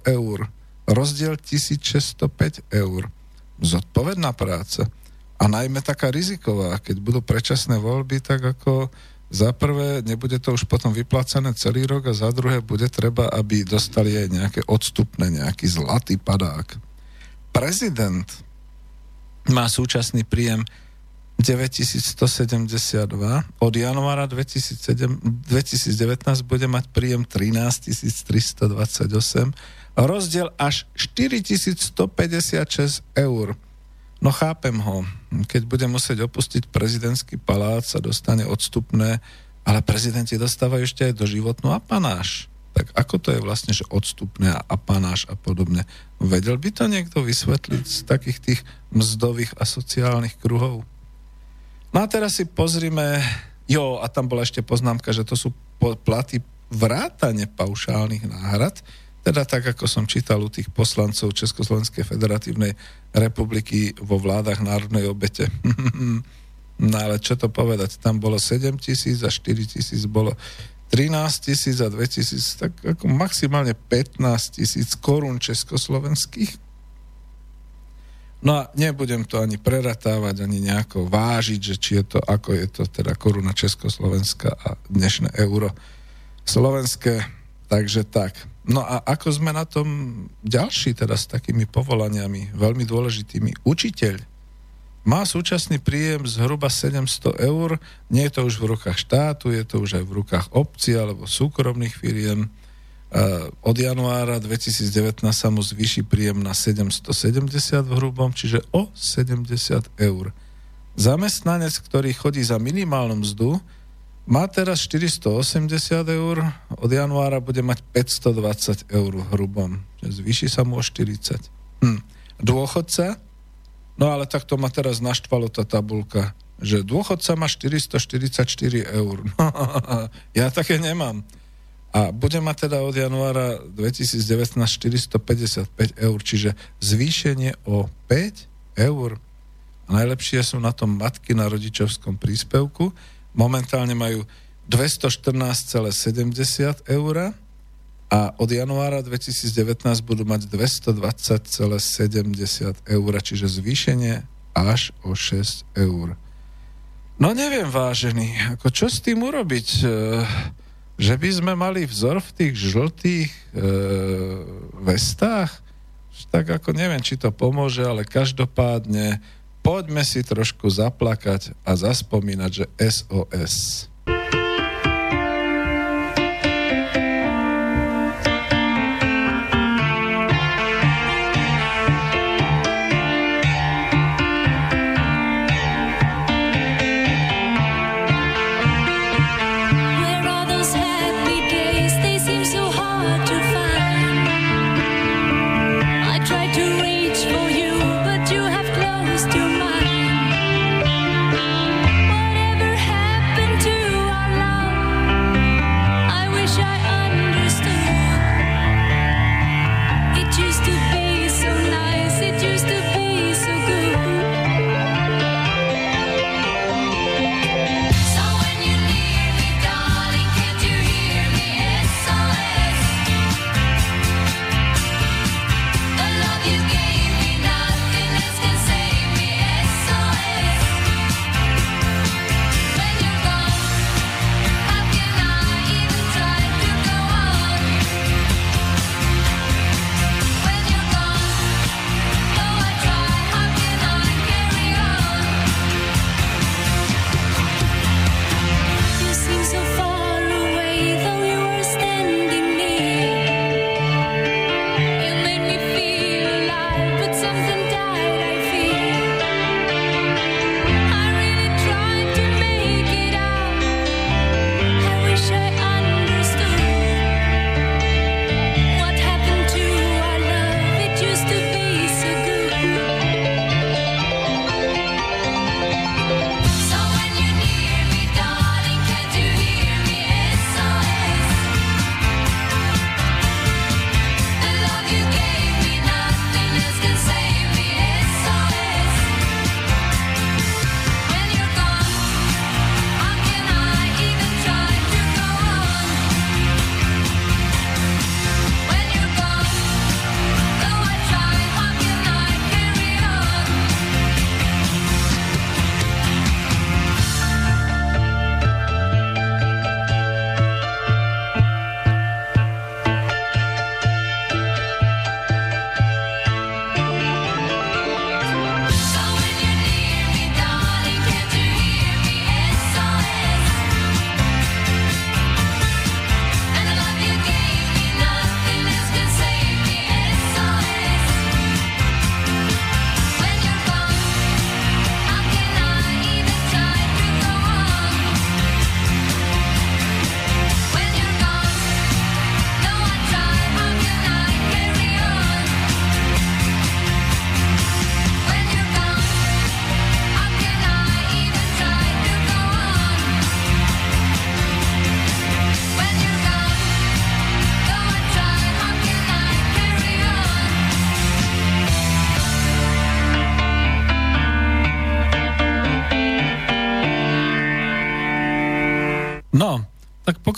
Speaker 1: eur, rozdiel 1605 eur. Zodpovedná práca. A najmä taká riziková, keď budú predčasné voľby, tak ako za prvé nebude to už potom vyplácané celý rok a za druhé bude treba, aby dostali aj nejaké odstupné, nejaký zlatý padák. Prezident má súčasný príjem 9172. Od januára 2007, 2019 bude mať príjem 13 328. Rozdiel až 4156 eur. No chápem ho. Keď bude musieť opustiť prezidentský palác a dostane odstupné, ale prezidenti dostávajú ešte aj do životnú apanáš. Tak ako to je vlastne, že odstupné a apanáš a podobne? Vedel by to niekto vysvetliť z takých tých mzdových a sociálnych kruhov? No a teraz si pozrime, jo, a tam bola ešte poznámka, že to sú platy vrátane paušálnych náhrad, teda tak, ako som čítal u tých poslancov Československej federatívnej republiky vo vládach národnej obete. no ale čo to povedať, tam bolo 7 tisíc a 4 tisíc bolo 13 tisíc a 2 tisíc, tak ako maximálne 15 tisíc korún československých No a nebudem to ani preratávať, ani nejako vážiť, že či je to, ako je to teda koruna Československa a dnešné euro slovenské. Takže tak. No a ako sme na tom ďalší teda s takými povolaniami, veľmi dôležitými, učiteľ má súčasný príjem zhruba 700 eur, nie je to už v rukách štátu, je to už aj v rukách obci alebo súkromných firiem Eh, od januára 2019 sa mu zvýši príjem na 770 v hrubom, čiže o 70 eur. Zamestnanec, ktorý chodí za minimálnu mzdu, má teraz 480 eur, od januára bude mať 520 eur hrubom, zvýši sa mu o 40. Hm. Dôchodca, no ale tak to ma teraz naštvalo tá tabulka, že dôchodca má 444 eur. ja také nemám a bude mať teda od januára 2019 455 eur, čiže zvýšenie o 5 eur. A najlepšie sú na tom matky na rodičovskom príspevku. Momentálne majú 214,70 eur a od januára 2019 budú mať 220,70 eur, čiže zvýšenie až o 6 eur. No neviem, vážený, ako čo s tým urobiť? E- že by sme mali vzor v tých žltých e, vestách, tak ako neviem, či to pomôže, ale každopádne poďme si trošku zaplakať a zaspomínať, že SOS.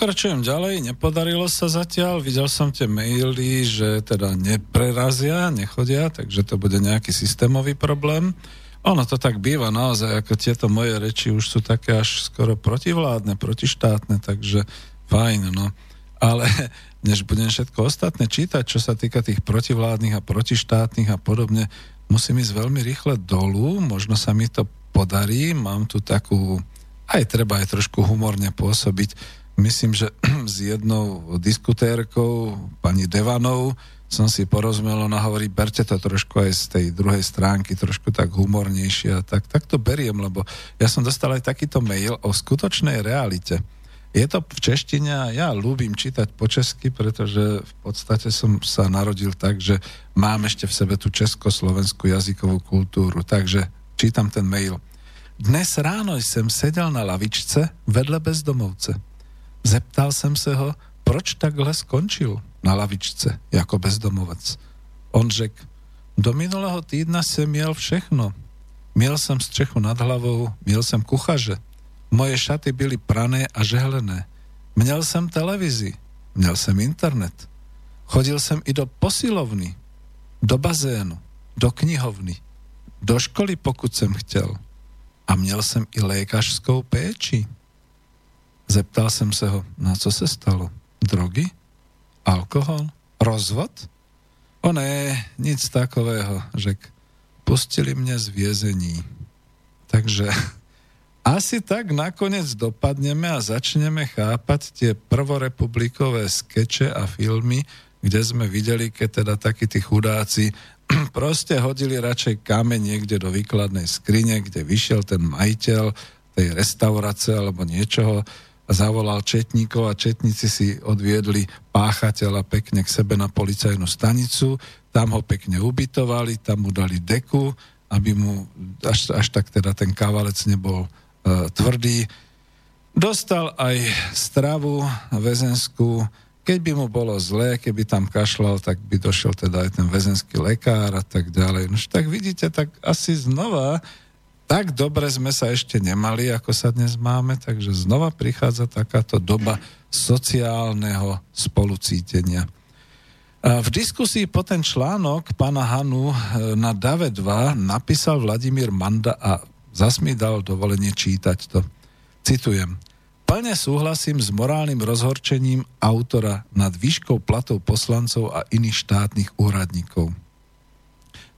Speaker 1: Pokračujem ďalej, nepodarilo sa zatiaľ, videl som tie maily, že teda neprerazia, nechodia, takže to bude nejaký systémový problém. Ono to tak býva naozaj, ako tieto moje reči už sú také až skoro protivládne, protištátne, takže fajn, no. Ale než budem všetko ostatné čítať, čo sa týka tých protivládnych a protištátnych a podobne, musím ísť veľmi rýchle dolu, možno sa mi to podarí, mám tu takú, aj treba aj trošku humorne pôsobiť, myslím, že s jednou diskutérkou, pani Devanou, som si porozumel, ona hovorí, berte to trošku aj z tej druhej stránky, trošku tak humornejšie tak, tak to beriem, lebo ja som dostal aj takýto mail o skutočnej realite. Je to v češtine a ja ľúbim čítať po česky, pretože v podstate som sa narodil tak, že mám ešte v sebe tú československú jazykovú kultúru. Takže čítam ten mail. Dnes ráno jsem sedel na lavičce vedle bezdomovce. Zeptal jsem se ho, proč takhle skončil na lavičce jako bezdomovec. On řekl, do minulého týdna jsem měl všechno. Měl jsem střechu nad hlavou, měl jsem kuchaře. Moje šaty byly prané a žehlené. Měl jsem televizi, měl jsem internet. Chodil jsem i do posilovny, do bazénu, do knihovny, do školy, pokud jsem chtěl. A měl jsem i lékařskou péči. Zeptal jsem se ho, na co se stalo? Drogy? Alkohol? Rozvod? O ne, nic takového, řek. Pustili mě z vězení. Takže asi tak nakoniec dopadneme a začneme chápať tie prvorepublikové skeče a filmy, kde sme videli, keď teda takí tí chudáci proste hodili radšej kameň niekde do výkladnej skrine, kde vyšiel ten majiteľ tej restaurace alebo niečoho, zavolal četníkov a četníci si odviedli páchateľa pekne k sebe na policajnú stanicu, tam ho pekne ubytovali, tam mu dali deku, aby mu až, až tak teda ten kavalec nebol uh, tvrdý. Dostal aj stravu väzenskú, keď by mu bolo zlé, keby tam kašľal, tak by došiel teda aj ten väzenský lekár a tak ďalej. No tak vidíte, tak asi znova tak dobre sme sa ešte nemali, ako sa dnes máme, takže znova prichádza takáto doba sociálneho spolucítenia. V diskusii po ten článok pána Hanu e, na DAVE 2 napísal Vladimír Manda a zas dal dovolenie čítať to. Citujem. Plne súhlasím s morálnym rozhorčením autora nad výškou platov poslancov a iných štátnych úradníkov.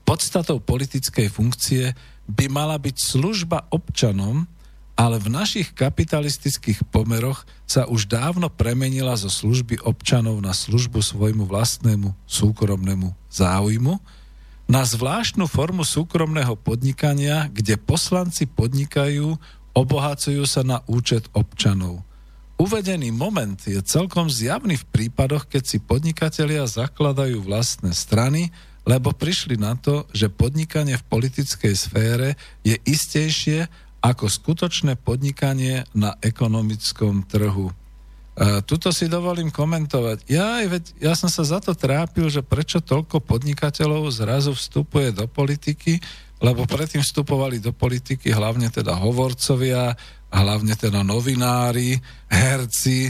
Speaker 1: Podstatou politickej funkcie by mala byť služba občanom, ale v našich kapitalistických pomeroch sa už dávno premenila zo služby občanov na službu svojmu vlastnému súkromnému záujmu, na zvláštnu formu súkromného podnikania, kde poslanci podnikajú, obohacujú sa na účet občanov. Uvedený moment je celkom zjavný v prípadoch, keď si podnikatelia zakladajú vlastné strany lebo prišli na to, že podnikanie v politickej sfére je istejšie ako skutočné podnikanie na ekonomickom trhu. Uh, tuto si dovolím komentovať. Ja, ja som sa za to trápil, že prečo toľko podnikateľov zrazu vstupuje do politiky, lebo predtým vstupovali do politiky hlavne teda hovorcovia, hlavne teda novinári, herci,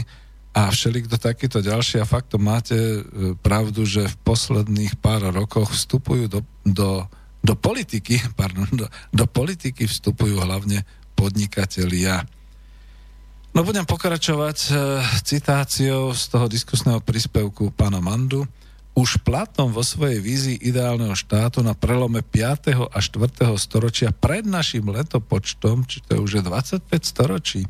Speaker 1: a všelikto takýto ďalší a fakt to máte e, pravdu, že v posledných pár rokoch vstupujú do, do, do politiky, pardon, do, do politiky vstupujú hlavne podnikatelia. No budem pokračovať e, citáciou z toho diskusného príspevku pána Mandu. Už Platon vo svojej vízii ideálneho štátu na prelome 5. a 4. storočia pred našim letopočtom, či to je už 25 storočí,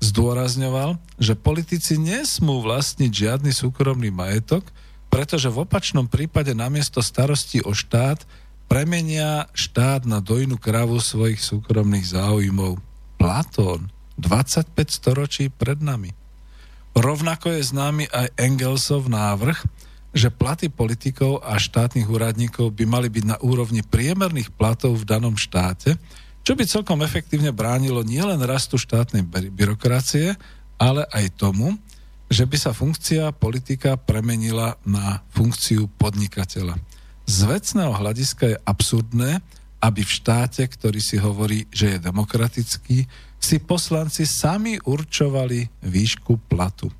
Speaker 1: zdôrazňoval, že politici nesmú vlastniť žiadny súkromný majetok, pretože v opačnom prípade namiesto starosti o štát premenia štát na dojnú kravu svojich súkromných záujmov. Platón, 25 storočí pred nami. Rovnako je známy aj Engelsov návrh, že platy politikov a štátnych úradníkov by mali byť na úrovni priemerných platov v danom štáte, čo by celkom efektívne bránilo nielen rastu štátnej byrokracie, ale aj tomu, že by sa funkcia politika premenila na funkciu podnikateľa. Z vecného hľadiska je absurdné, aby v štáte, ktorý si hovorí, že je demokratický, si poslanci sami určovali výšku platu.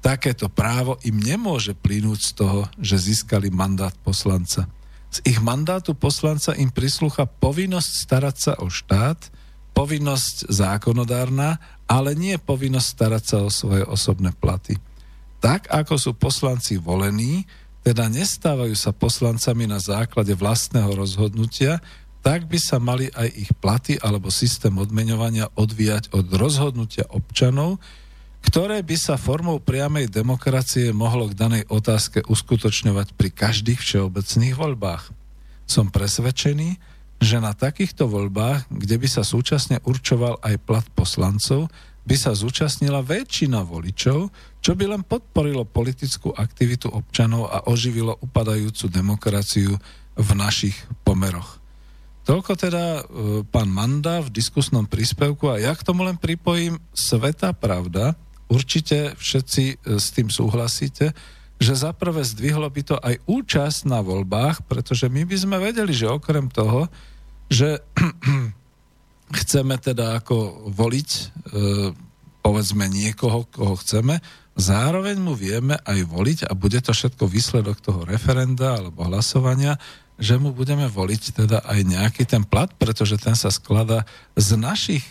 Speaker 1: Takéto právo im nemôže plynúť z toho, že získali mandát poslanca. Z ich mandátu poslanca im prislúcha povinnosť starať sa o štát, povinnosť zákonodárna, ale nie povinnosť starať sa o svoje osobné platy. Tak ako sú poslanci volení, teda nestávajú sa poslancami na základe vlastného rozhodnutia, tak by sa mali aj ich platy alebo systém odmeňovania odvíjať od rozhodnutia občanov, ktoré by sa formou priamej demokracie mohlo k danej otázke uskutočňovať pri každých všeobecných voľbách. Som presvedčený, že na takýchto voľbách, kde by sa súčasne určoval aj plat poslancov, by sa zúčastnila väčšina voličov, čo by len podporilo politickú aktivitu občanov a oživilo upadajúcu demokraciu v našich pomeroch. Toľko teda e, pán Manda v diskusnom príspevku a ja k tomu len pripojím sveta pravda, určite všetci e, s tým súhlasíte, že zaprvé zdvihlo by to aj účasť na voľbách, pretože my by sme vedeli, že okrem toho, že chceme teda ako voliť e, povedzme niekoho, koho chceme, zároveň mu vieme aj voliť a bude to všetko výsledok toho referenda alebo hlasovania, že mu budeme voliť teda aj nejaký ten plat, pretože ten sa sklada z našich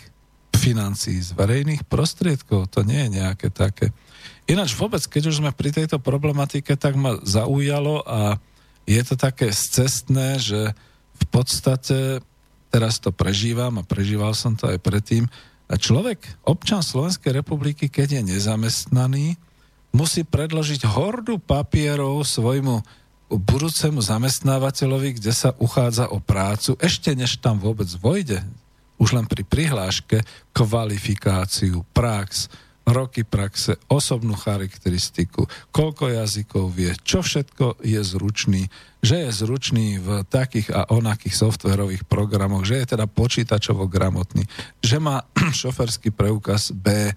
Speaker 1: financií, z verejných prostriedkov. To nie je nejaké také. Ináč vôbec, keď už sme pri tejto problematike, tak ma zaujalo a je to také scestné, že v podstate teraz to prežívam a prežíval som to aj predtým. A človek, občan Slovenskej republiky, keď je nezamestnaný, musí predložiť hordu papierov svojmu budúcemu zamestnávateľovi, kde sa uchádza o prácu, ešte než tam vôbec vojde, už len pri prihláške, kvalifikáciu, prax, roky praxe, osobnú charakteristiku, koľko jazykov vie, čo všetko je zručný, že je zručný v takých a onakých softverových programoch, že je teda počítačovo gramotný, že má šoferský preukaz B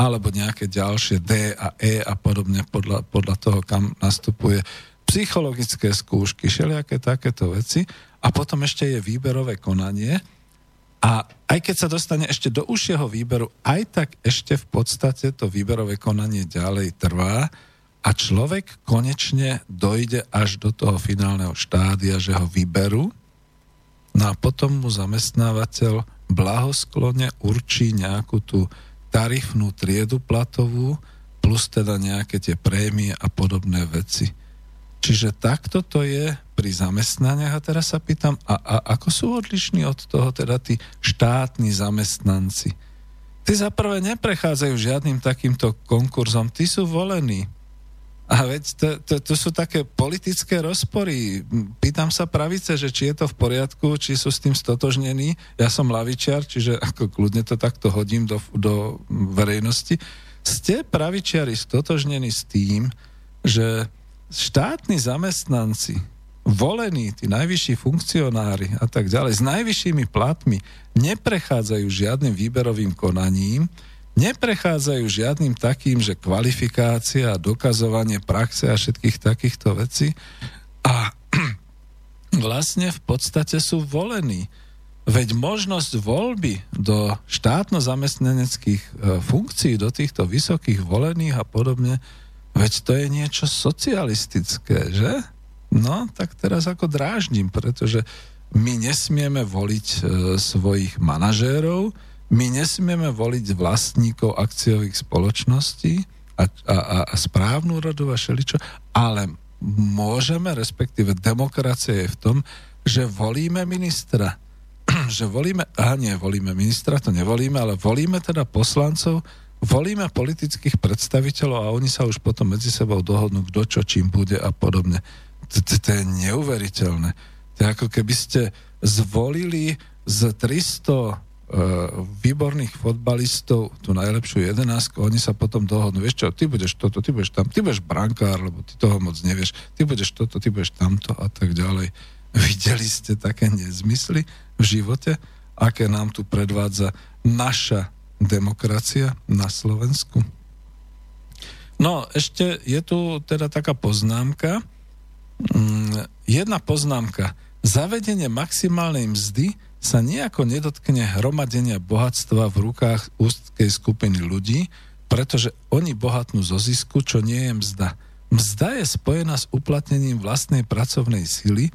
Speaker 1: alebo nejaké ďalšie D a E a podobne podľa, podľa toho, kam nastupuje. Psychologické skúšky, všelijaké takéto veci. A potom ešte je výberové konanie, a aj keď sa dostane ešte do užšieho výberu, aj tak ešte v podstate to výberové konanie ďalej trvá a človek konečne dojde až do toho finálneho štádia, že ho vyberú, no a potom mu zamestnávateľ blahosklone určí nejakú tú tarifnú triedu platovú, plus teda nejaké tie prémie a podobné veci. Čiže takto to je pri zamestnaniach a teraz sa pýtam, a, a ako sú odlišní od toho teda tí štátni zamestnanci? Tí zaprvé neprechádzajú žiadnym takýmto konkurzom, tí sú volení. A veď to, to, to sú také politické rozpory. Pýtam sa pravice, že či je to v poriadku, či sú s tým stotožnení. Ja som lavičiar, čiže ako kľudne to takto hodím do, do verejnosti. Ste pravičiari stotožnení s tým, že štátni zamestnanci, volení, tí najvyšší funkcionári a tak ďalej, s najvyššími platmi neprechádzajú žiadnym výberovým konaním, neprechádzajú žiadnym takým, že kvalifikácia dokazovanie praxe a všetkých takýchto vecí a vlastne v podstate sú volení. Veď možnosť voľby do štátno-zamestnaneckých e, funkcií, do týchto vysokých volených a podobne, Veď to je niečo socialistické, že? No, tak teraz ako dráždim, pretože my nesmieme voliť e, svojich manažérov, my nesmieme voliť vlastníkov akciových spoločností a, a, a, správnu rodu a šeličo, ale môžeme, respektíve demokracia je v tom, že volíme ministra. že volíme, a nie, volíme ministra, to nevolíme, ale volíme teda poslancov, volíme politických predstaviteľov a oni sa už potom medzi sebou dohodnú, kto čo čím bude a podobne. To je neuveriteľné. To je ako keby ste zvolili z 300 e, výborných fotbalistov tú najlepšiu jedenásku, oni sa potom dohodnú, vieš čo, ty budeš toto, ty budeš tam, ty budeš brankár, lebo ty toho moc nevieš, ty budeš toto, ty budeš tamto a tak ďalej. Videli ste také nezmysly v živote, aké nám tu predvádza naša demokracia na Slovensku? No, ešte je tu teda taká poznámka. Mm, jedna poznámka. Zavedenie maximálnej mzdy sa nejako nedotkne hromadenia bohatstva v rukách úzkej skupiny ľudí, pretože oni bohatnú zo zisku, čo nie je mzda. Mzda je spojená s uplatnením vlastnej pracovnej sily,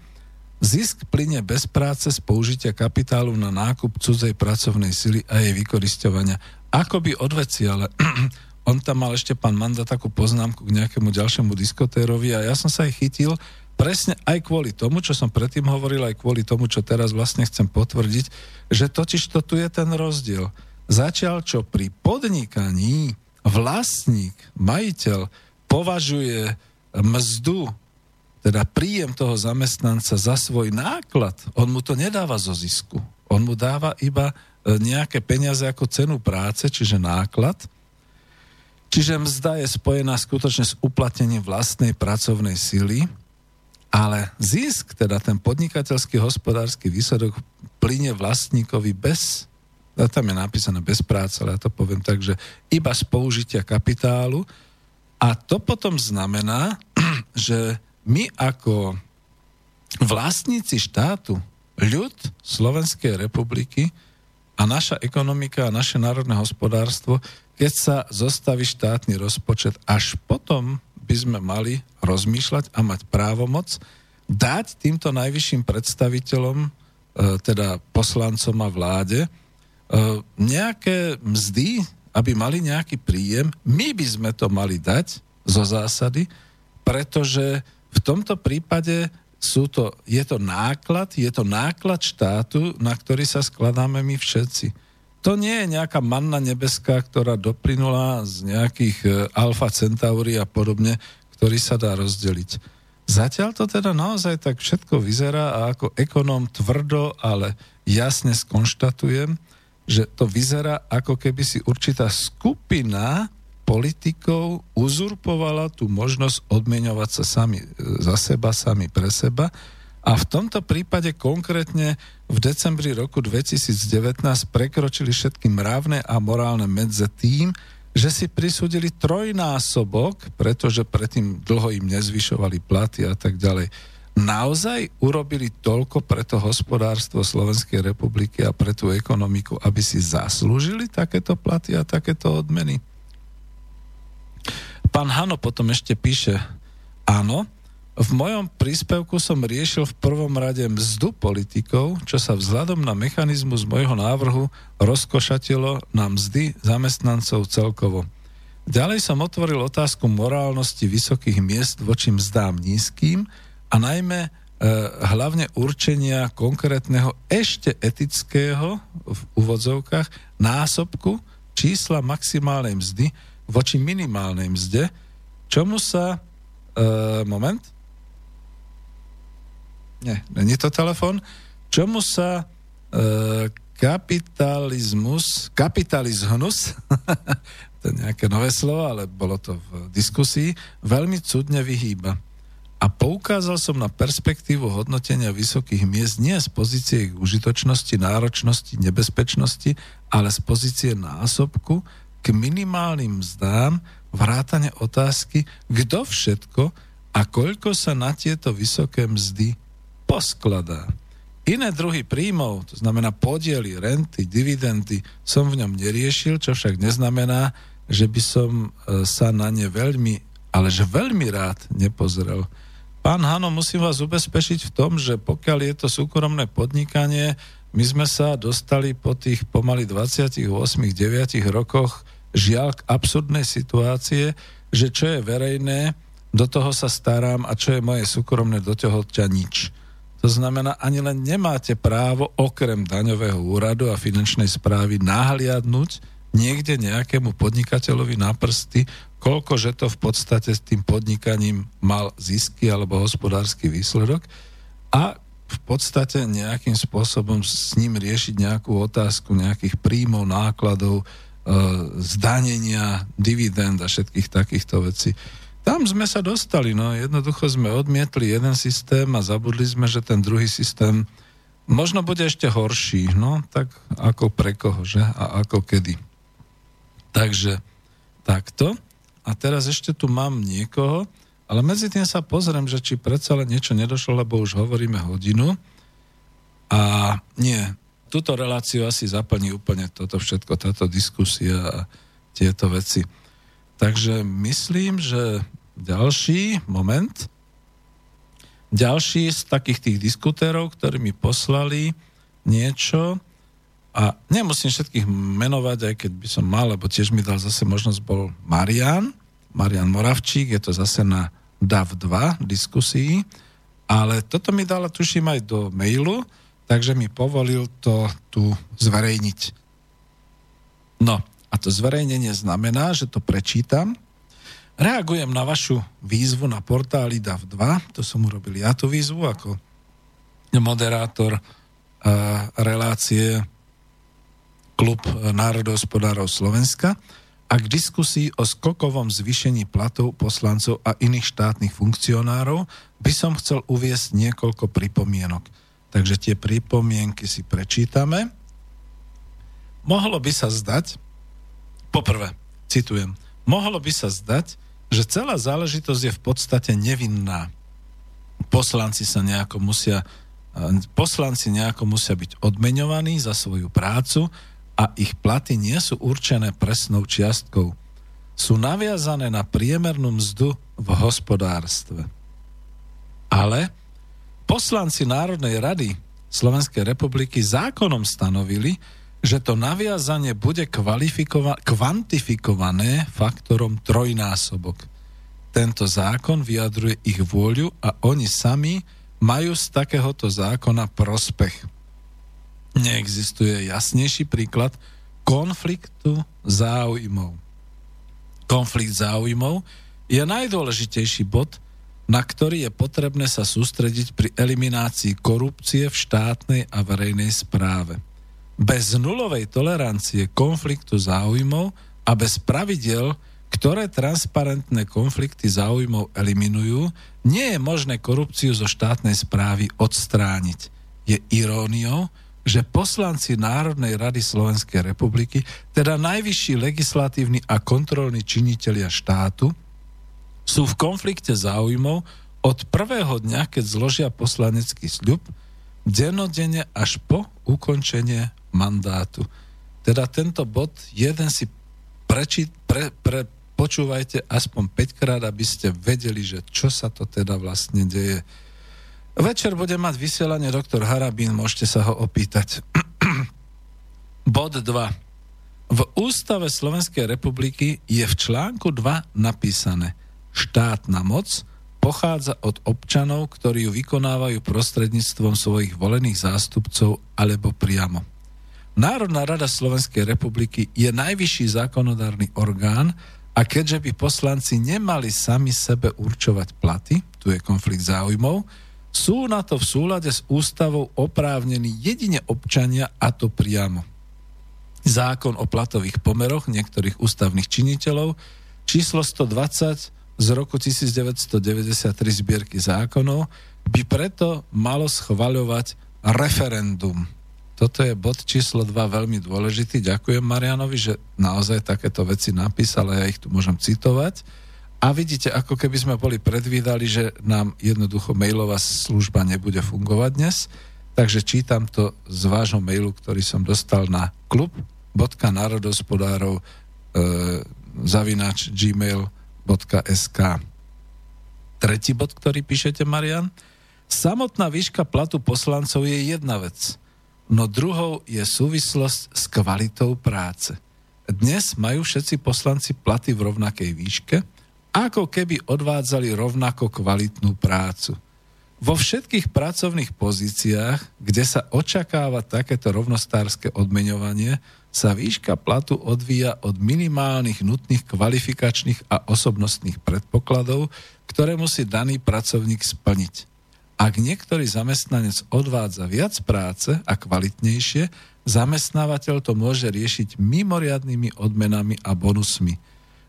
Speaker 1: zisk plyne bez práce z použitia kapitálu na nákup cudzej pracovnej sily a jej vykoristovania. Akoby odveci, ale on tam mal ešte pán Manda takú poznámku k nejakému ďalšiemu diskotérovi a ja som sa aj chytil presne aj kvôli tomu, čo som predtým hovoril, aj kvôli tomu, čo teraz vlastne chcem potvrdiť, že totiž to tu je ten rozdiel. Začal, čo pri podnikaní vlastník, majiteľ považuje mzdu, teda príjem toho zamestnanca za svoj náklad, on mu to nedáva zo zisku. On mu dáva iba e, nejaké peniaze ako cenu práce, čiže náklad. Čiže mzda je spojená skutočne s uplatnením vlastnej pracovnej sily, ale zisk, teda ten podnikateľský hospodársky výsledok, plyne vlastníkovi bez, tam je napísané bez práce, ale ja to poviem tak, že iba z použitia kapitálu, a to potom znamená, že my ako vlastníci štátu, ľud Slovenskej republiky a naša ekonomika a naše národné hospodárstvo, keď sa zostaví štátny rozpočet, až potom by sme mali rozmýšľať a mať právomoc dať týmto najvyšším predstaviteľom, e, teda poslancom a vláde, e, nejaké mzdy, aby mali nejaký príjem, my by sme to mali dať zo zásady, pretože v tomto prípade sú to, je to náklad, je to náklad štátu, na ktorý sa skladáme my všetci. To nie je nejaká manna nebeská, ktorá doplynula z nejakých e, alfa centauri a podobne, ktorý sa dá rozdeliť. Zatiaľ to teda naozaj tak všetko vyzerá a ako ekonóm tvrdo, ale jasne skonštatujem, že to vyzerá ako keby si určitá skupina politikov uzurpovala tú možnosť odmeňovať sa sami e, za seba, sami pre seba. A v tomto prípade konkrétne v decembri roku 2019 prekročili všetky mravné a morálne medze tým, že si prisúdili trojnásobok, pretože predtým dlho im nezvyšovali platy a tak ďalej naozaj urobili toľko pre to hospodárstvo Slovenskej republiky a pre tú ekonomiku, aby si zaslúžili takéto platy a takéto odmeny? Pán Hano potom ešte píše, áno, v mojom príspevku som riešil v prvom rade mzdu politikov, čo sa vzhľadom na mechanizmus mojho návrhu rozkošatilo na mzdy zamestnancov celkovo. Ďalej som otvoril otázku morálnosti vysokých miest voči mzdám nízkym, a najmä e, hlavne určenia konkrétneho ešte etického v úvodzovkách násobku čísla maximálnej mzdy voči minimálnej mzde, čomu sa e, moment nie, není to telefon, čomu sa e, kapitalizmus, kapitalizmus, to je nejaké nové slovo, ale bolo to v diskusii, veľmi cudne vyhýba. A poukázal som na perspektívu hodnotenia vysokých miest nie z pozície ich užitočnosti, náročnosti, nebezpečnosti, ale z pozície násobku k minimálnym mzdám vrátane otázky, kto všetko a koľko sa na tieto vysoké mzdy poskladá. Iné druhy príjmov, to znamená podiely, renty, dividendy, som v ňom neriešil, čo však neznamená, že by som e, sa na ne veľmi, ale že veľmi rád nepozrel. Pán Hano, musím vás ubezpečiť v tom, že pokiaľ je to súkromné podnikanie, my sme sa dostali po tých pomaly 28-9 rokoch žiaľ k absurdnej situácie, že čo je verejné, do toho sa starám a čo je moje súkromné, do toho ťa nič. To znamená, ani len nemáte právo okrem daňového úradu a finančnej správy nahliadnúť niekde nejakému podnikateľovi na prsty, koľko že to v podstate s tým podnikaním mal zisky alebo hospodársky výsledok a v podstate nejakým spôsobom s ním riešiť nejakú otázku nejakých príjmov, nákladov, e, zdanenia, dividend a všetkých takýchto vecí. Tam sme sa dostali, no jednoducho sme odmietli jeden systém a zabudli sme, že ten druhý systém možno bude ešte horší, no tak ako pre koho, že? A ako kedy. Takže takto. A teraz ešte tu mám niekoho, ale medzi tým sa pozriem, že či predsa len niečo nedošlo, lebo už hovoríme hodinu. A nie, túto reláciu asi zaplní úplne toto všetko, táto diskusia a tieto veci. Takže myslím, že ďalší moment, ďalší z takých tých diskutérov, ktorí mi poslali niečo, a nemusím všetkých menovať, aj keď by som mal, lebo tiež mi dal zase možnosť, bol Marian, Marian Moravčík, je to zase na DAV 2 diskusii, ale toto mi dala, tuším, aj do mailu, takže mi povolil to tu zverejniť. No, a to zverejnenie znamená, že to prečítam. Reagujem na vašu výzvu na portáli DAV2, to som urobil ja tú výzvu ako moderátor uh, relácie Klub národohospodárov Slovenska a k diskusii o skokovom zvýšení platov poslancov a iných štátnych funkcionárov by som chcel uviesť niekoľko pripomienok. Takže tie pripomienky si prečítame. Mohlo by sa zdať, poprvé, citujem, mohlo by sa zdať, že celá záležitosť je v podstate nevinná. Poslanci sa nejako musia poslanci nejako musia byť odmeňovaní za svoju prácu a ich platy nie sú určené presnou čiastkou. Sú naviazané na priemernú mzdu v hospodárstve. Ale poslanci Národnej rady Slovenskej republiky zákonom stanovili, že to naviazanie bude kvantifikované faktorom trojnásobok. Tento zákon vyjadruje ich vôľu a oni sami majú z takéhoto zákona prospech neexistuje jasnejší príklad konfliktu záujmov. Konflikt záujmov je najdôležitejší bod, na ktorý je potrebné sa sústrediť pri eliminácii korupcie v štátnej a verejnej správe. Bez nulovej tolerancie konfliktu záujmov a bez pravidel, ktoré transparentné konflikty záujmov eliminujú, nie je možné korupciu zo štátnej správy odstrániť. Je iróniou, že poslanci Národnej rady Slovenskej republiky, teda najvyšší legislatívny a kontrolní činitelia štátu, sú v konflikte záujmov od prvého dňa, keď zložia poslanecký sľub, denodene až po ukončenie mandátu. Teda tento bod jeden si preči, pre, pre, počúvajte aspoň 5 krát, aby ste vedeli, že čo sa to teda vlastne deje Večer bude mať vysielanie doktor Harabín, môžete sa ho opýtať. Bod 2. V Ústave Slovenskej republiky je v článku 2 napísané štátna moc pochádza od občanov, ktorí ju vykonávajú prostredníctvom svojich volených zástupcov alebo priamo. Národná rada Slovenskej republiky je najvyšší zákonodárny orgán a keďže by poslanci nemali sami sebe určovať platy, tu je konflikt záujmov, sú na to v súlade s ústavou oprávnení jedine občania a to priamo. Zákon o platových pomeroch niektorých ústavných činiteľov číslo 120 z roku 1993 zbierky zákonov by preto malo schvaľovať referendum. Toto je bod číslo 2 veľmi dôležitý. Ďakujem Marianovi, že naozaj takéto veci napísal a ja ich tu môžem citovať. A vidíte, ako keby sme boli predvídali, že nám jednoducho mailová služba nebude fungovať dnes. Takže čítam to z vášho mailu, ktorý som dostal na klub.národospodárov e, zavinač gmail.sk Tretí bod, ktorý píšete, Marian. Samotná výška platu poslancov je jedna vec, no druhou je súvislosť s kvalitou práce. Dnes majú všetci poslanci platy v rovnakej výške – ako keby odvádzali rovnako kvalitnú prácu. Vo všetkých pracovných pozíciách, kde sa očakáva takéto rovnostárske odmeňovanie, sa výška platu odvíja od minimálnych nutných kvalifikačných a osobnostných predpokladov, ktoré musí daný pracovník splniť. Ak niektorý zamestnanec odvádza viac práce a kvalitnejšie, zamestnávateľ to môže riešiť mimoriadnými odmenami a bonusmi –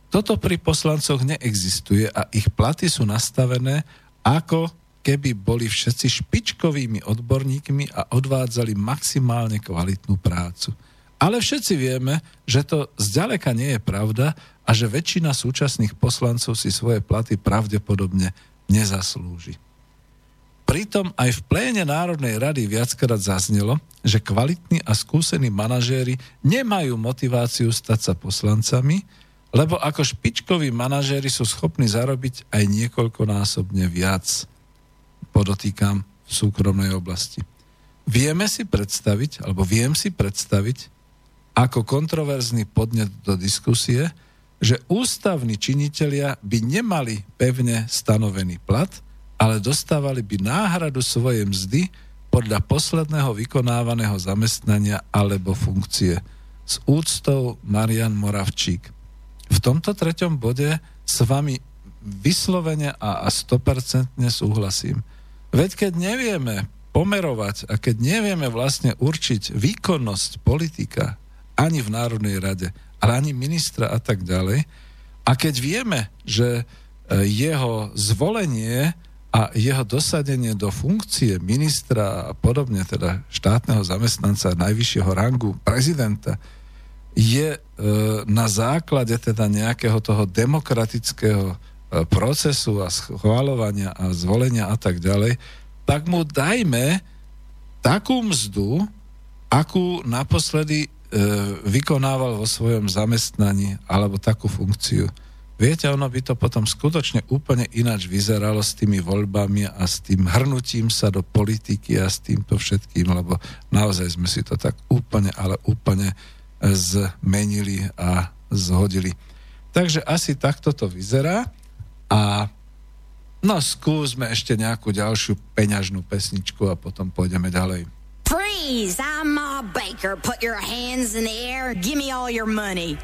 Speaker 1: toto pri poslancoch neexistuje a ich platy sú nastavené ako keby boli všetci špičkovými odborníkmi a odvádzali maximálne kvalitnú prácu. Ale všetci vieme, že to zďaleka nie je pravda a že väčšina súčasných poslancov si svoje platy pravdepodobne nezaslúži. Pritom aj v pléne Národnej rady viackrát zaznelo, že kvalitní a skúsení manažéri nemajú motiváciu stať sa poslancami, lebo ako špičkoví manažéri sú schopní zarobiť aj niekoľkonásobne viac. Podotýkam v súkromnej oblasti. Vieme si predstaviť, alebo viem si predstaviť, ako kontroverzný podnet do diskusie, že ústavní činitelia by nemali pevne stanovený plat – ale dostávali by náhradu svojej mzdy podľa posledného vykonávaného zamestnania alebo funkcie. S úctou Marian Moravčík. V tomto treťom bode s vami vyslovene a, a 100% súhlasím. Veď keď nevieme pomerovať a keď nevieme vlastne určiť výkonnosť politika ani v Národnej rade, ale ani ministra a tak ďalej, a keď vieme, že e, jeho zvolenie a jeho dosadenie do funkcie ministra a podobne, teda štátneho zamestnanca najvyššieho rangu prezidenta, je e, na základe teda nejakého toho demokratického e, procesu a schváľovania a zvolenia a tak ďalej, tak mu dajme takú mzdu, akú naposledy e, vykonával vo svojom zamestnaní alebo takú funkciu. Viete, ono by to potom skutočne úplne ináč vyzeralo s tými voľbami a s tým hrnutím sa do politiky a s týmto všetkým, lebo naozaj sme si to tak úplne, ale úplne zmenili a zhodili. Takže asi takto to vyzerá a no skúsme ešte nejakú ďalšiu peňažnú pesničku a potom pôjdeme ďalej.
Speaker 3: Freeze! I'm Ma Baker. Put your hands in the air. Give me all your money.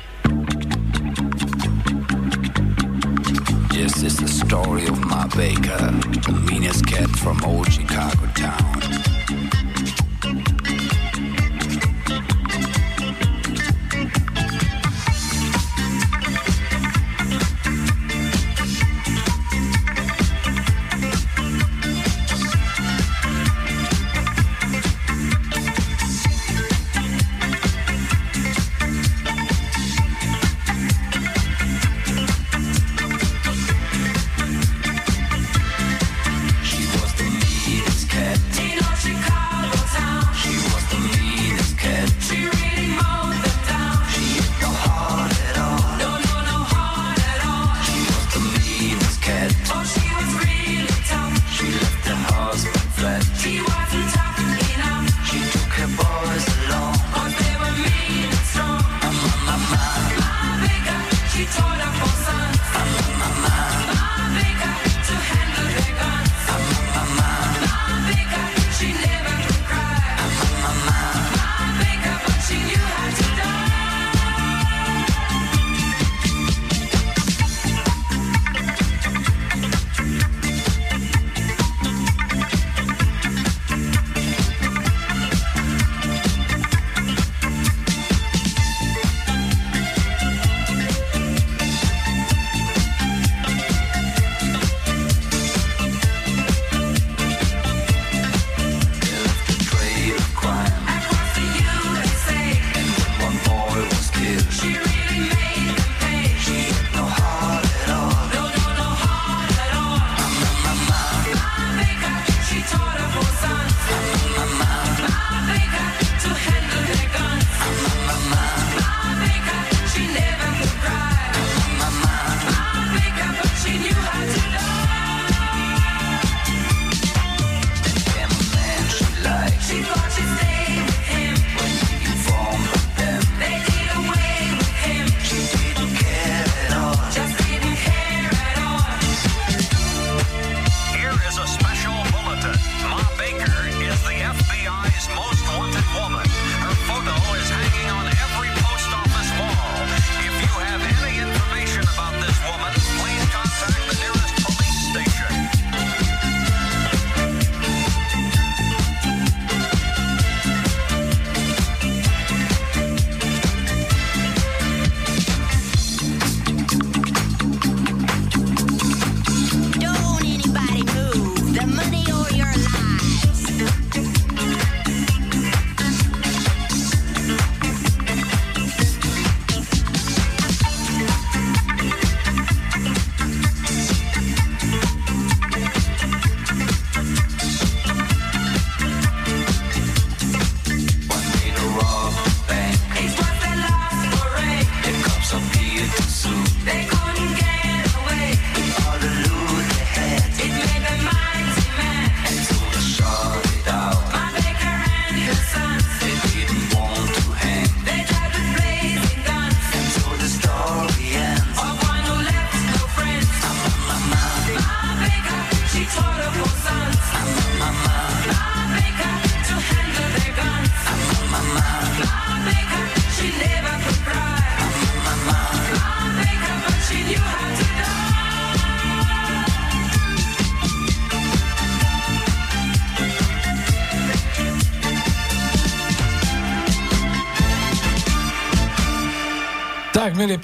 Speaker 4: This is the story of my baker, the meanest cat from old Chicago town.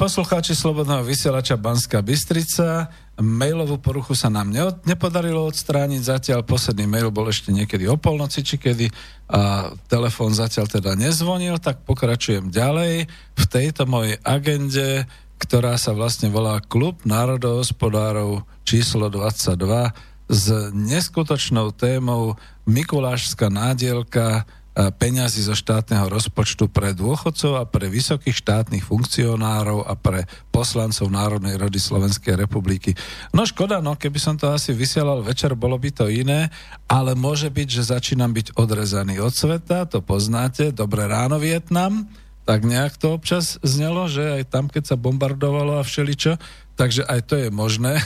Speaker 1: Poslucháči Slobodného vysielača Banská Bystrica, mailovú poruchu sa nám ne- nepodarilo odstrániť, zatiaľ posledný mail bol ešte niekedy o polnoci, či kedy a telefón zatiaľ teda nezvonil, tak pokračujem ďalej. V tejto mojej agende, ktorá sa vlastne volá Klub národohospodárov číslo 22 s neskutočnou témou Mikulášská nádielka peňazí zo štátneho rozpočtu pre dôchodcov a pre vysokých štátnych funkcionárov a pre poslancov Národnej rody Slovenskej republiky. No škoda, no keby som to asi vysielal večer, bolo by to iné, ale môže byť, že začínam byť odrezaný od sveta, to poznáte, dobré ráno Vietnam, tak nejak to občas znelo, že aj tam, keď sa bombardovalo a všeličo, takže aj to je možné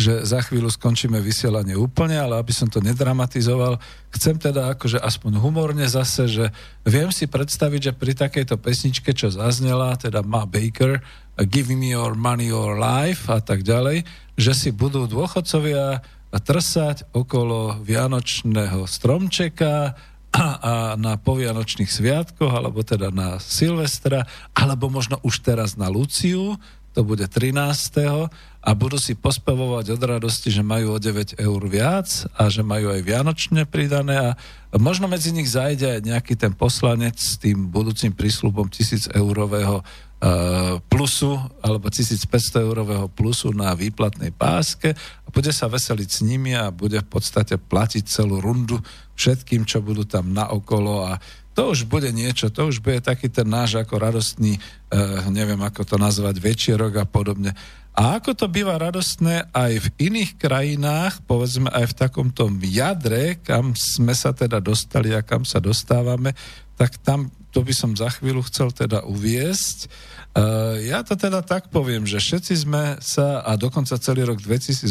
Speaker 1: že za chvíľu skončíme vysielanie úplne, ale aby som to nedramatizoval, chcem teda akože aspoň humorne zase, že viem si predstaviť, že pri takejto pesničke, čo zaznela, teda Ma Baker, Give me your money or life a tak ďalej, že si budú dôchodcovia trsať okolo vianočného stromčeka a, na povianočných sviatkoch, alebo teda na Silvestra, alebo možno už teraz na Luciu, to bude 13. a budú si pospevovať od radosti, že majú o 9 eur viac a že majú aj vianočne pridané a možno medzi nich zajde aj nejaký ten poslanec s tým budúcim prísľubom 1000 eurového uh, plusu alebo 1500 eurového plusu na výplatnej páske a bude sa veseliť s nimi a bude v podstate platiť celú rundu všetkým, čo budú tam naokolo a to už bude niečo, to už bude taký ten náš ako radostný, uh, neviem ako to nazvať, večierok a podobne. A ako to býva radostné aj v iných krajinách, povedzme aj v takomto jadre, kam sme sa teda dostali a kam sa dostávame, tak tam to by som za chvíľu chcel teda uviesť. Uh, ja to teda tak poviem, že všetci sme sa a dokonca celý rok 2018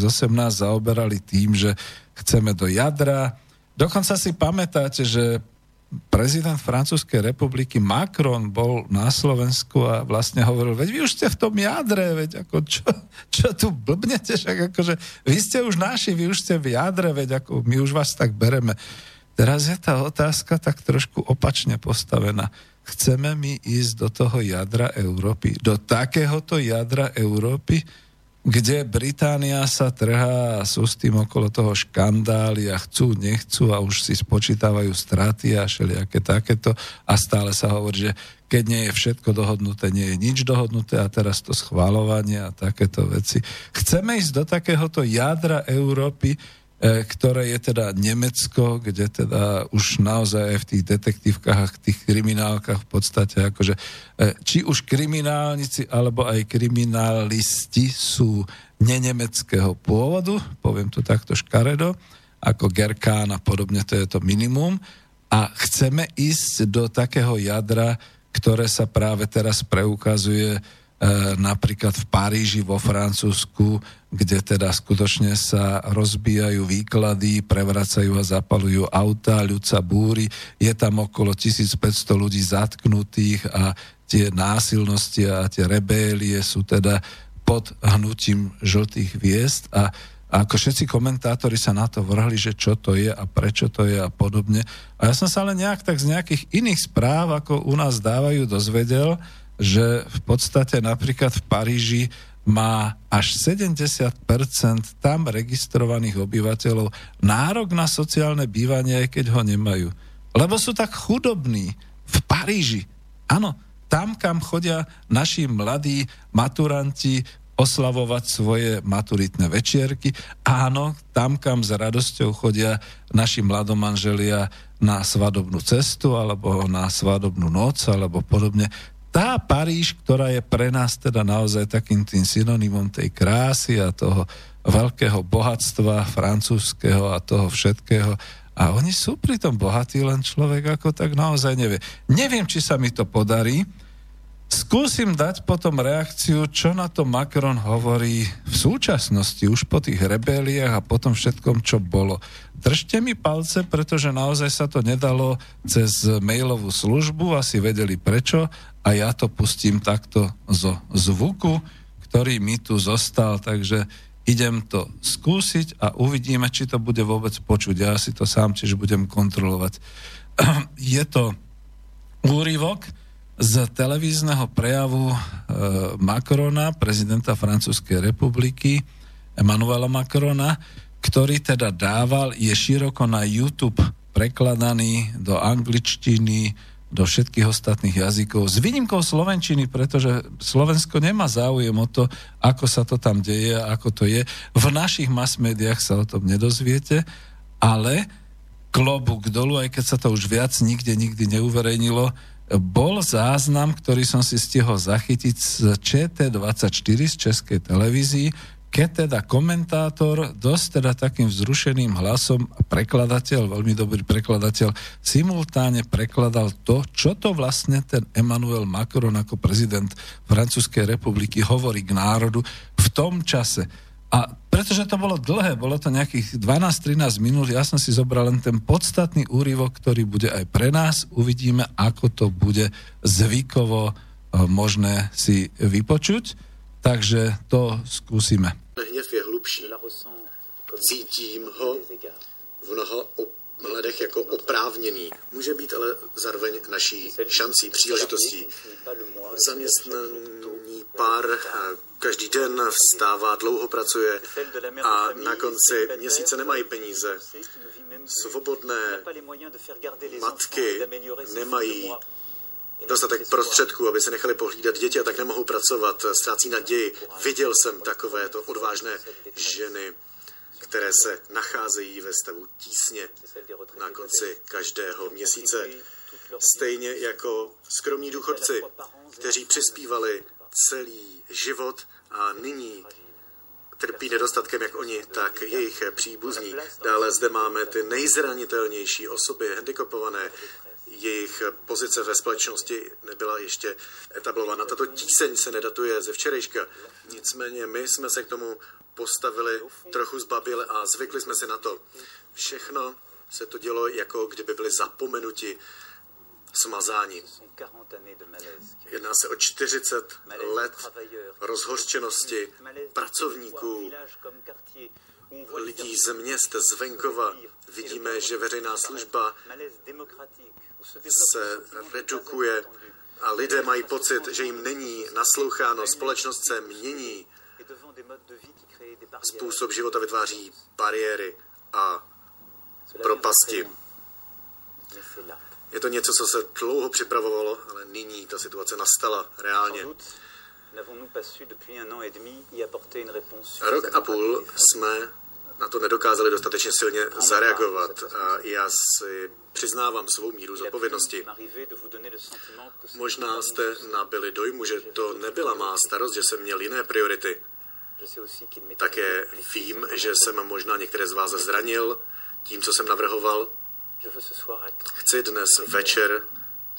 Speaker 1: zaoberali tým, že chceme do jadra. Dokonca si pamätáte, že prezident Francúzskej republiky Macron bol na Slovensku a vlastne hovoril, veď vy už ste v tom jadre, veď ako čo, čo tu blbnete, však akože vy ste už naši, vy už ste v jadre, veď ako my už vás tak bereme. Teraz je tá otázka tak trošku opačne postavená. Chceme my ísť do toho jadra Európy, do takéhoto jadra Európy, kde Británia sa trhá a sú s tým okolo toho škandály a chcú, nechcú a už si spočítavajú straty a všelijaké takéto a stále sa hovorí, že keď nie je všetko dohodnuté, nie je nič dohodnuté a teraz to schváľovanie a takéto veci. Chceme ísť do takéhoto jadra Európy, ktoré je teda Nemecko, kde teda už naozaj aj v tých detektívkach, v tých kriminálkach v podstate akože, e, či už kriminálnici alebo aj kriminalisti sú nenemeckého pôvodu, poviem to takto škaredo, ako Gerkán a podobne, to je to minimum. A chceme ísť do takého jadra, ktoré sa práve teraz preukazuje E, napríklad v Paríži vo Francúzsku, kde teda skutočne sa rozbijajú výklady, prevracajú a zapalujú auta, ľud sa búri, je tam okolo 1500 ľudí zatknutých a tie násilnosti a tie rebélie sú teda pod hnutím žltých hviezd a a ako všetci komentátori sa na to vrhli, že čo to je a prečo to je a podobne. A ja som sa ale nejak tak z nejakých iných správ, ako u nás dávajú, dozvedel, že v podstate napríklad v Paríži má až 70% tam registrovaných obyvateľov nárok na sociálne bývanie, aj keď ho nemajú. Lebo sú tak chudobní v Paríži. Áno, tam, kam chodia naši mladí maturanti oslavovať svoje maturitné večierky. Áno, tam, kam s radosťou chodia naši mladomanželia na svadobnú cestu alebo na svadobnú noc alebo podobne tá Paríž, ktorá je pre nás teda naozaj takým tým synonymom tej krásy a toho veľkého bohatstva francúzského a toho všetkého. A oni sú pritom bohatí, len človek ako tak naozaj nevie. Neviem, či sa mi to podarí. Skúsim dať potom reakciu, čo na to Macron hovorí v súčasnosti, už po tých rebéliách a potom všetkom, čo bolo. Držte mi palce, pretože naozaj sa to nedalo cez mailovú službu, asi vedeli prečo, a ja to pustím takto zo zvuku, ktorý mi tu zostal, takže idem to skúsiť a uvidíme, či to bude vôbec počuť. Ja si to sám tiež budem kontrolovať. Je to úryvok z televízneho prejavu e, Macrona, prezidenta Francúzskej republiky, Emanuela Macrona, ktorý teda dával, je široko na YouTube prekladaný do angličtiny, do všetkých ostatných jazykov, s výnimkou slovenčiny, pretože Slovensko nemá záujem o to, ako sa to tam deje, ako to je. V našich mass médiách sa o tom nedozviete, ale klobúk dolu, aj keď sa to už viac nikde nikdy neuverejnilo, bol záznam, ktorý som si stihol zachytiť z ČT24 z Českej televízii, keď teda komentátor dosť teda takým vzrušeným hlasom prekladateľ, veľmi dobrý prekladateľ, simultáne prekladal to, čo to vlastne ten Emmanuel Macron ako prezident Francúzskej republiky hovorí k národu v tom čase. A pretože to bolo dlhé, bolo to nejakých 12-13 minút, ja som si zobral len ten podstatný úryvok, ktorý bude aj pre nás. Uvidíme, ako to bude zvykovo eh, možné si vypočuť. Takže to skúsime.
Speaker 5: Hněv je hlubší. Cítím ho v mnoha ohledech jako oprávněný. Může být ale zároveň naší šancí, příležitostí. Zaměstnaný pár každý den vstává, dlouho pracuje a na konci měsíce nemají peníze. Svobodné matky nemají dostatek prostředků, aby se nechali pohlídat děti a tak nemohou pracovat, ztrácí naději. Viděl jsem takovéto odvážné ženy, které se nacházejí ve stavu tísně na konci každého měsíce. Stejně jako skromní důchodci, kteří přispívali celý život a nyní trpí nedostatkem jak oni, tak jejich příbuzní. Dále zde máme ty nejzranitelnější osoby, handicapované, jejich pozice ve společnosti nebyla ještě etablována. Tato tíseň se nedatuje ze včerejška. Nicméně my jsme se k tomu postavili trochu zbabile a zvykli jsme si na to. Všechno se to dělo, jako kdyby byli zapomenuti, smazáni. Jedná se o 40 let rozhořčenosti pracovníků, lidí z měst, z venkova. Vidíme, že veřejná služba se redukuje a lidé mají pocit, že jim není nasloucháno, společnost se mění, způsob života vytváří bariéry a propasti. Je to něco, co se dlouho připravovalo, ale nyní ta situace nastala reálně. Rok a půl jsme na to nedokázali dostatečně silně zareagovat. A já si přiznávám svou míru zodpovědnosti. Možná jste nabili dojmu, že to nebyla má starost, že jsem měl jiné priority. Také vím, že jsem možná některé z vás zranil tím, co jsem navrhoval. Chci dnes večer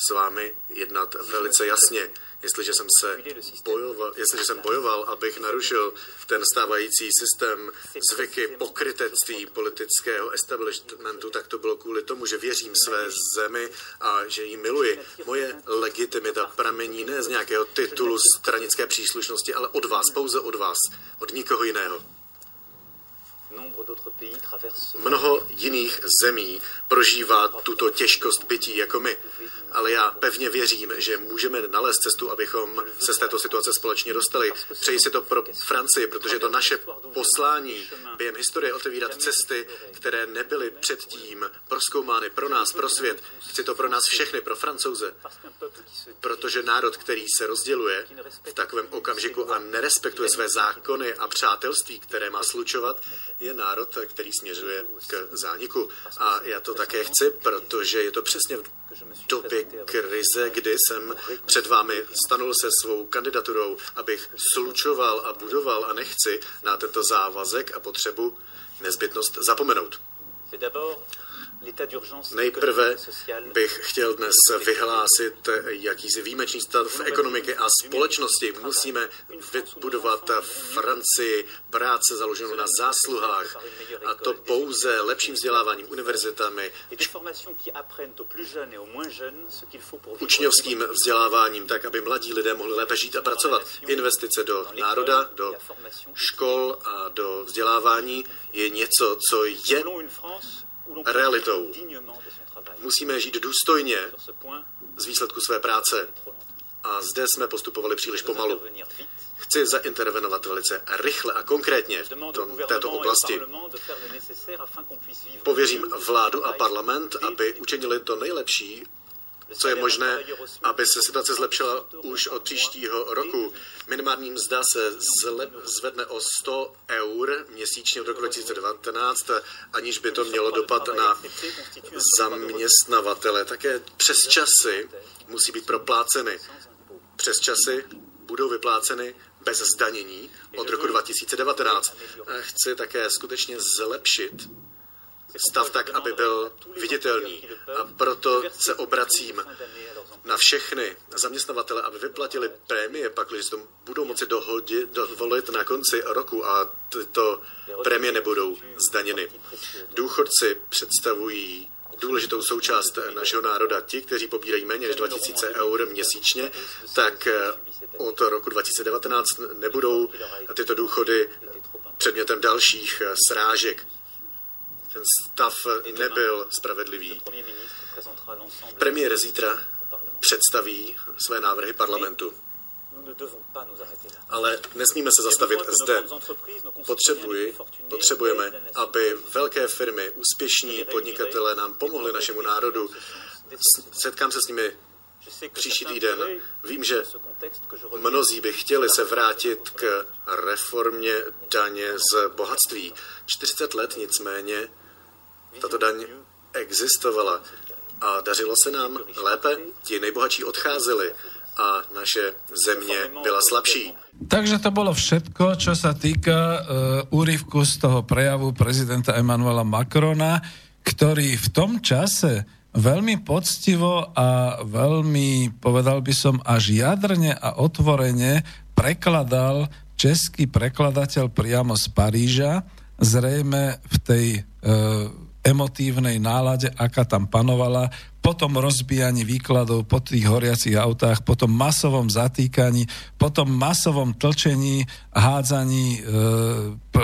Speaker 5: s vámi jednat velice jasně jestliže jsem se bojoval, jestliže jsem bojoval, abych narušil ten stávající systém zvyky pokrytectví politického establishmentu, tak to bylo kvůli tomu, že věřím své zemi a že ji miluji. Moje legitimita pramení ne z nějakého titulu stranické příslušnosti, ale od vás, pouze od vás, od nikoho jiného. Mnoho jiných zemí prožívá tuto těžkost bytí jako my ale já pevně věřím, že můžeme nalézt cestu, abychom se z této situace společně dostali. Přeji si to pro Francii, protože to naše poslání během historie otevírat cesty, které nebyly předtím proskoumány pro nás, pro svět. Chci to pro nás všechny, pro francouze. Protože národ, který se rozděluje v takovém okamžiku a nerespektuje své zákony a přátelství, které má slučovat, je národ, který směřuje k zániku. A já to také chci, protože je to přesně v době krize, kdy jsem před vámi stanul se svou kandidaturou, abych slučoval a budoval a nechci na tento závazek a potřebu nezbytnost zapomenout. Nejprve bych chtěl dnes vyhlásit jakýsi výjimečný stav ekonomiky a společnosti. Musíme vybudovat Francii práce založenou na zásluhách a to pouze lepším vzděláváním univerzitami, učňovským vzděláváním, tak aby mladí lidé mohli lépe žít a pracovat. Investice do národa, do škol a do vzdělávání je něco, co je realitou. Musíme žít důstojně z výsledku své práce. a zde jsme postupovali příliš pomalu. Chci zaintervenovat velice rychle a konkrétně v této oblasti. Pověřím vládu a parlament, aby učinili to nejlepší, co je možné, aby se situace zlepšila už od příštího roku. Minimální mzda se zvedne o 100 eur měsíčně od roku 2019, aniž by to mělo dopad na zaměstnavatele. Také přes časy musí být propláceny. Přes časy budou vypláceny bez zdanění od roku 2019. Chci také skutečně zlepšit stav tak, aby byl viditelný. A proto se obracím na všechny zaměstnavatele, aby vyplatili prémie, pak, když to budou moci dohodit, dovolit na konci roku a tyto prémie nebudou zdaněny. Důchodci představují důležitou součást našeho národa. Ti, kteří pobírají méně než 2000 eur měsíčně, tak od roku 2019 nebudou tyto důchody předmětem dalších srážek. Ten stav nebyl spravedlivý. Premiér zítra představí své návrhy parlamentu. Ale nesmíme se zastavit zde. Potřebuji, potřebujeme, aby velké firmy, úspěšní podnikatelé nám pomohli našemu národu. Setkám se s nimi příští týden. Vím, že mnozí by chtěli se vrátit k reformě daně z bohatství. 40 let nicméně tato daň existovala a dařilo se nám lépe. Ti nejbohatší odcházeli a naše země byla slabší.
Speaker 1: Takže to bolo všetko, čo sa týka uh, úryvku z toho prejavu prezidenta Emanuela Macrona, ktorý v tom čase veľmi poctivo a veľmi, povedal by som, až jadrne a otvorene prekladal český prekladateľ priamo z Paríža, zrejme v tej uh, emotívnej nálade, aká tam panovala, potom rozbíjaní výkladov po tých horiacich autách, potom masovom zatýkaní, potom masovom tlčení, hádzaní e,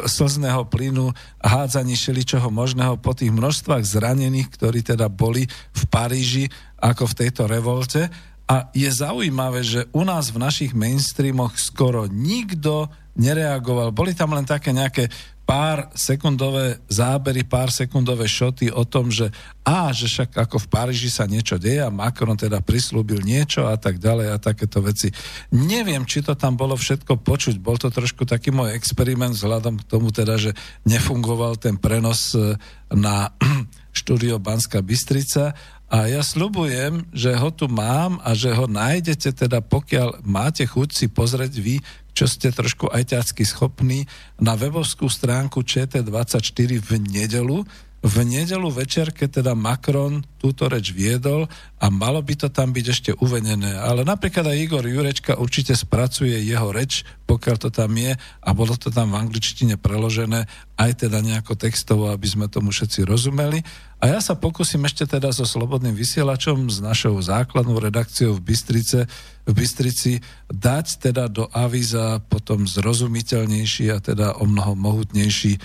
Speaker 1: slzného plynu, hádzaní šeličoho možného po tých množstvách zranených, ktorí teda boli v Paríži ako v tejto revolte. A je zaujímavé, že u nás v našich mainstreamoch skoro nikto nereagoval. Boli tam len také nejaké pár sekundové zábery, pár sekundové šoty o tom, že a, že však ako v Paríži sa niečo deje a Macron teda prislúbil niečo a tak ďalej a takéto veci. Neviem, či to tam bolo všetko počuť. Bol to trošku taký môj experiment vzhľadom k tomu teda, že nefungoval ten prenos e, na štúdio Banska Bystrica a ja slubujem, že ho tu mám a že ho nájdete teda, pokiaľ máte chuť si pozrieť vy, čo ste trošku ajťacky schopní, na webovskú stránku ČT24 v nedelu. V nedelu večer, keď teda Macron túto reč viedol a malo by to tam byť ešte uvedené. Ale napríklad aj Igor Jurečka určite spracuje jeho reč, pokiaľ to tam je a bolo to tam v angličtine preložené aj teda nejako textovo, aby sme tomu všetci rozumeli. A ja sa pokúsim ešte teda so slobodným vysielačom, s našou základnou redakciou v Bystrice, v Bystrici dať teda do avíza potom zrozumiteľnejší a teda o mnoho mohutnejší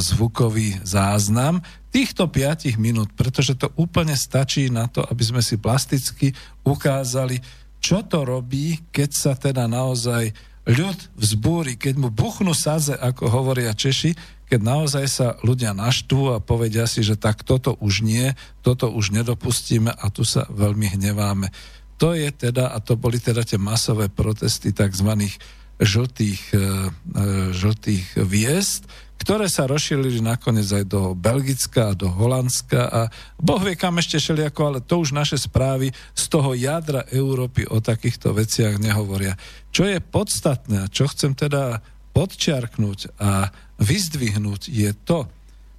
Speaker 1: zvukový záznam týchto 5 minút, pretože to úplne stačí na to, aby sme si plasticky ukázali, čo to robí, keď sa teda naozaj ľud vzbúri, keď mu buchnú saze, ako hovoria Češi, keď naozaj sa ľudia naštvú a povedia si, že tak toto už nie, toto už nedopustíme a tu sa veľmi hneváme. To je teda, a to boli teda tie masové protesty tzv. žltých, e, e, žltých viest, ktoré sa rozšírili nakoniec aj do Belgicka a do Holandska a Boh vie kam ešte šeliako, ale to už naše správy z toho jadra Európy o takýchto veciach nehovoria. Čo je podstatné a čo chcem teda podčiarknúť a vyzdvihnúť je to,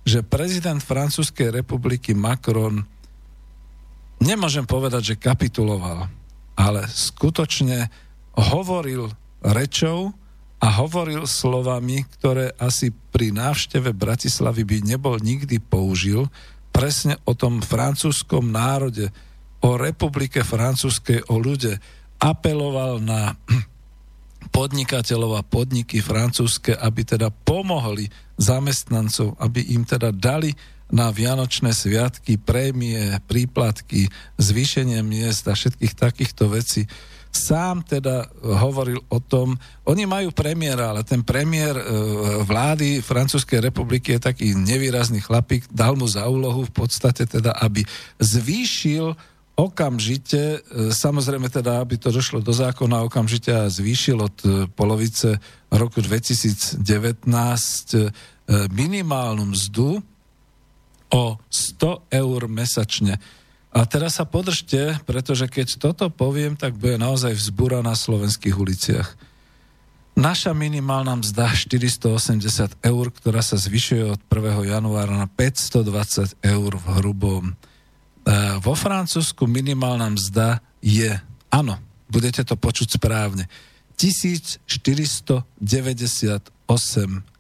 Speaker 1: že prezident Francúzskej republiky Macron nemôžem povedať, že kapituloval, ale skutočne hovoril rečou a hovoril slovami, ktoré asi pri návšteve Bratislavy by nebol nikdy použil, presne o tom francúzskom národe, o republike francúzskej, o ľude, apeloval na podnikateľov a podniky francúzske, aby teda pomohli zamestnancov, aby im teda dali na Vianočné sviatky prémie, príplatky, zvýšenie miest a všetkých takýchto vecí. Sám teda hovoril o tom, oni majú premiéra, ale ten premiér e, vlády Francúzskej republiky je taký nevýrazný chlapík, dal mu za úlohu v podstate teda, aby zvýšil okamžite, e, samozrejme teda, aby to došlo do zákona okamžite a zvýšil od e, polovice roku 2019 minimálnu mzdu o 100 eur mesačne. A teraz sa podržte, pretože keď toto poviem, tak bude naozaj vzbúra na slovenských uliciach. Naša minimálna mzda 480 eur, ktorá sa zvyšuje od 1. januára na 520 eur v hrubom. E, vo Francúzsku minimálna mzda je, áno, budete to počuť správne, 1498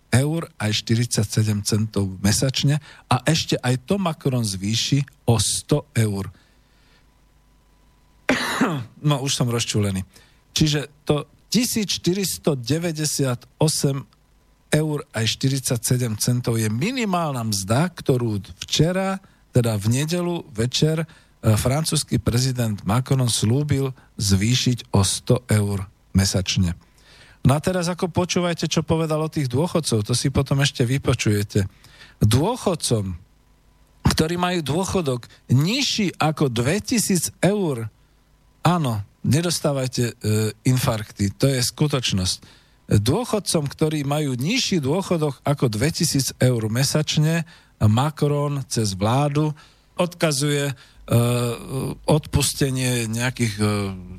Speaker 1: eur aj 47 centov mesačne a ešte aj to Macron zvýši o 100 eur. No, už som rozčulený. Čiže to 1498 eur aj 47 centov je minimálna mzda, ktorú včera, teda v nedelu večer, eh, francúzsky prezident Macron slúbil zvýšiť o 100 eur mesačne. No a teraz ako počúvajte, čo povedal o tých dôchodcov, to si potom ešte vypočujete. Dôchodcom, ktorí majú dôchodok nižší ako 2000 eur, áno, nedostávajte e, infarkty, to je skutočnosť. Dôchodcom, ktorí majú nižší dôchodok ako 2000 eur mesačne, Macron cez vládu odkazuje e, odpustenie nejakých, e,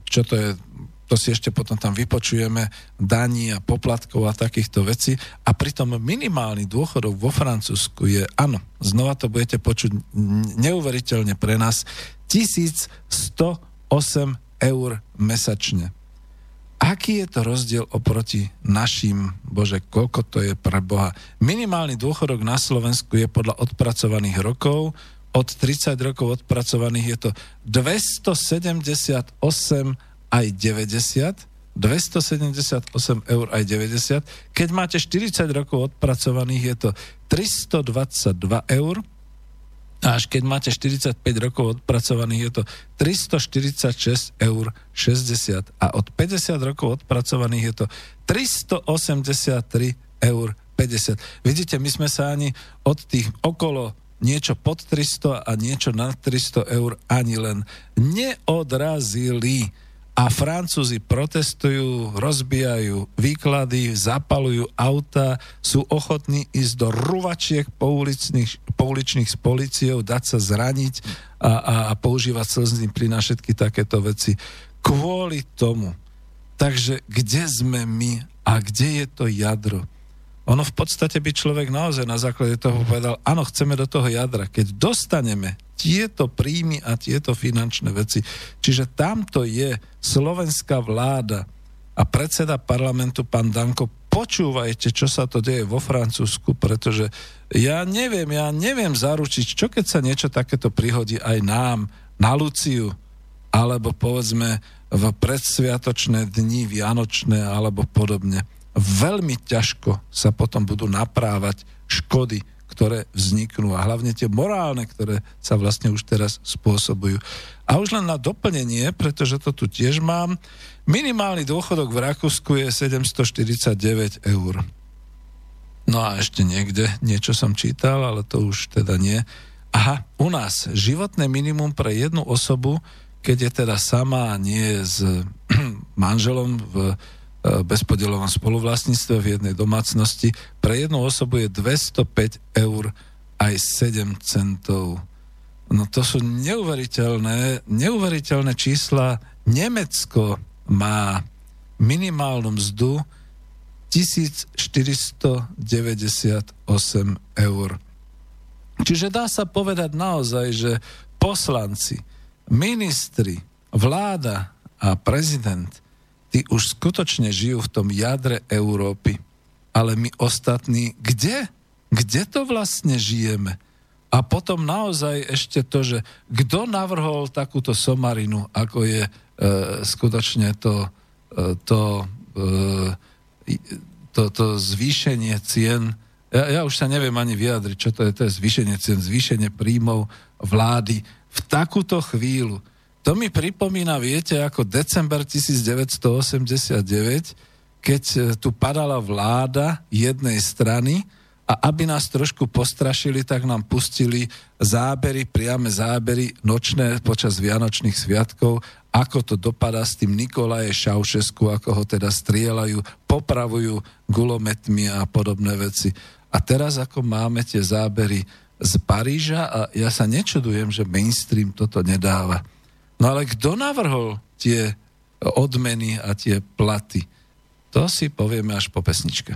Speaker 1: čo to je, to si ešte potom tam vypočujeme, daní a poplatkov a takýchto vecí. A pritom minimálny dôchodok vo Francúzsku je, áno, znova to budete počuť neuveriteľne pre nás, 1108 eur mesačne. Aký je to rozdiel oproti našim, bože, koľko to je pre Boha? Minimálny dôchodok na Slovensku je podľa odpracovaných rokov, od 30 rokov odpracovaných je to 278 aj 90, 278 eur aj 90. Keď máte 40 rokov odpracovaných, je to 322 eur. A až keď máte 45 rokov odpracovaných, je to 346 eur 60. A od 50 rokov odpracovaných je to 383 eur 50. Vidíte, my sme sa ani od tých okolo niečo pod 300 a niečo nad 300 eur ani len neodrazili a Francúzi protestujú, rozbijajú výklady, zapalujú auta, sú ochotní ísť do ruvačiek pouličných, pouličných s policiou, dať sa zraniť a, a, a používať slzný plyn a všetky takéto veci. Kvôli tomu. Takže kde sme my a kde je to jadro? Ono v podstate by človek naozaj na základe toho povedal, áno, chceme do toho jadra. Keď dostaneme tieto príjmy a tieto finančné veci. Čiže tamto je slovenská vláda a predseda parlamentu pán Danko, počúvajte, čo sa to deje vo Francúzsku, pretože ja neviem, ja neviem zaručiť, čo keď sa niečo takéto prihodí aj nám, na Luciu, alebo povedzme v predsviatočné dni, vianočné alebo podobne. Veľmi ťažko sa potom budú naprávať škody, ktoré vzniknú a hlavne tie morálne, ktoré sa vlastne už teraz spôsobujú. A už len na doplnenie, pretože to tu tiež mám, minimálny dôchodok v Rakúsku je 749 eur. No a ešte niekde niečo som čítal, ale to už teda nie. Aha, u nás životné minimum pre jednu osobu, keď je teda sama a nie s manželom v bezpodielovom spoluvlastníctve v jednej domácnosti pre jednu osobu je 205 eur aj 7 centov. No to sú neuveriteľné, neuveriteľné čísla. Nemecko má minimálnu mzdu 1498 eur. Čiže dá sa povedať naozaj, že poslanci, ministri, vláda a prezident – tí už skutočne žijú v tom jadre Európy. Ale my ostatní, kde? Kde to vlastne žijeme? A potom naozaj ešte to, že kto navrhol takúto somarinu, ako je e, skutočne to, e, to, e, to, to zvýšenie cien. Ja, ja už sa neviem ani vyjadriť, čo to je. To je zvýšenie cien, zvýšenie príjmov vlády v takúto chvíľu
Speaker 6: To mi pripomína, viete, ako december 1989, keď e, tu padala vláda jednej strany a aby nás trošku postrašili, tak nám pustili zábery, priame zábery nočné počas Vianočných sviatkov, ako to dopadá s tým Nikolaje Šaušesku, ako ho teda strieľajú, popravujú gulometmi a podobné veci. A teraz ako máme tie zábery z Paríža a ja sa nečudujem, že mainstream toto nedáva. No ale kto navrhol tie odmeny a tie platy? To si povieme až po pesničke.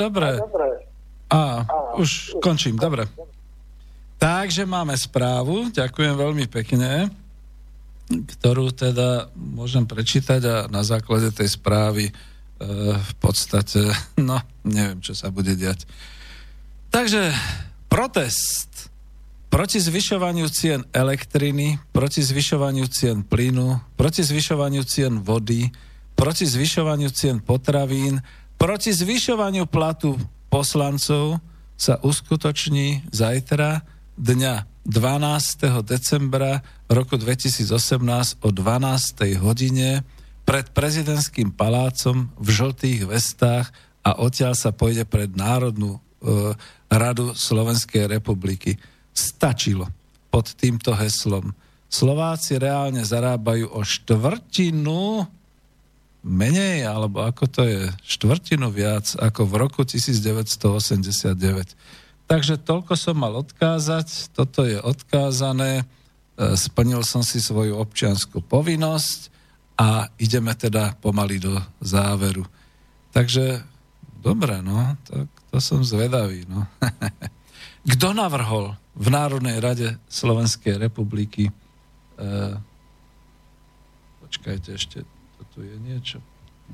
Speaker 1: Dobre. A, už končím, dobre. Takže máme správu, ďakujem veľmi pekne, ktorú teda môžem prečítať a na základe tej správy e, v podstate, no, neviem, čo sa bude diať. Takže protest proti zvyšovaniu cien elektriny, proti zvyšovaniu cien plynu, proti zvyšovaniu cien vody, proti zvyšovaniu cien potravín, proti zvyšovaniu platu poslancov sa uskutoční zajtra dňa 12. decembra roku 2018 o 12. hodine pred prezidentským palácom v žltých vestách a odtiaľ sa pôjde pred Národnú e, radu Slovenskej republiky. Stačilo pod týmto heslom. Slováci reálne zarábajú o štvrtinu menej, alebo ako to je, štvrtinu viac ako v roku 1989. Takže toľko som mal odkázať, toto je odkázané, e, splnil som si svoju občianskú povinnosť a ideme teda pomaly do záveru. Takže, dobre, no, tak to som zvedavý, no. Kto navrhol v Národnej rade Slovenskej republiky e, počkajte ešte, tu je niečo.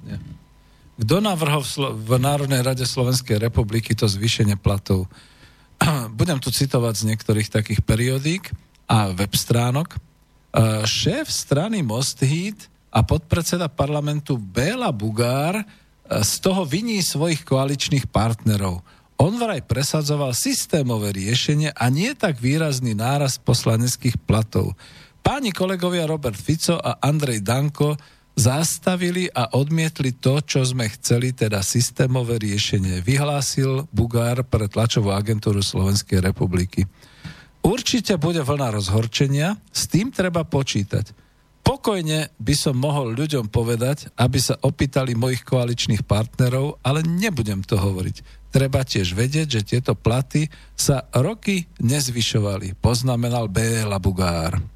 Speaker 1: Nie. Kto navrhol v, Slo- v Národnej rade Slovenskej republiky to zvýšenie platov? budem tu citovať z niektorých takých periodík a web stránok. E, šéf strany Most Heat a podpredseda parlamentu Béla Bugár e, z toho viní svojich koaličných partnerov. On vraj presadzoval systémové riešenie a nie tak výrazný náraz poslaneckých platov. Páni kolegovia Robert Fico a Andrej Danko zastavili a odmietli to, čo sme chceli, teda systémové riešenie. Vyhlásil Bugár pre tlačovú agentúru Slovenskej republiky. Určite bude vlna rozhorčenia, s tým treba počítať. Pokojne by som mohol ľuďom povedať, aby sa opýtali mojich koaličných partnerov, ale nebudem to hovoriť. Treba tiež vedieť, že tieto platy sa roky nezvyšovali, poznamenal B. Labugár.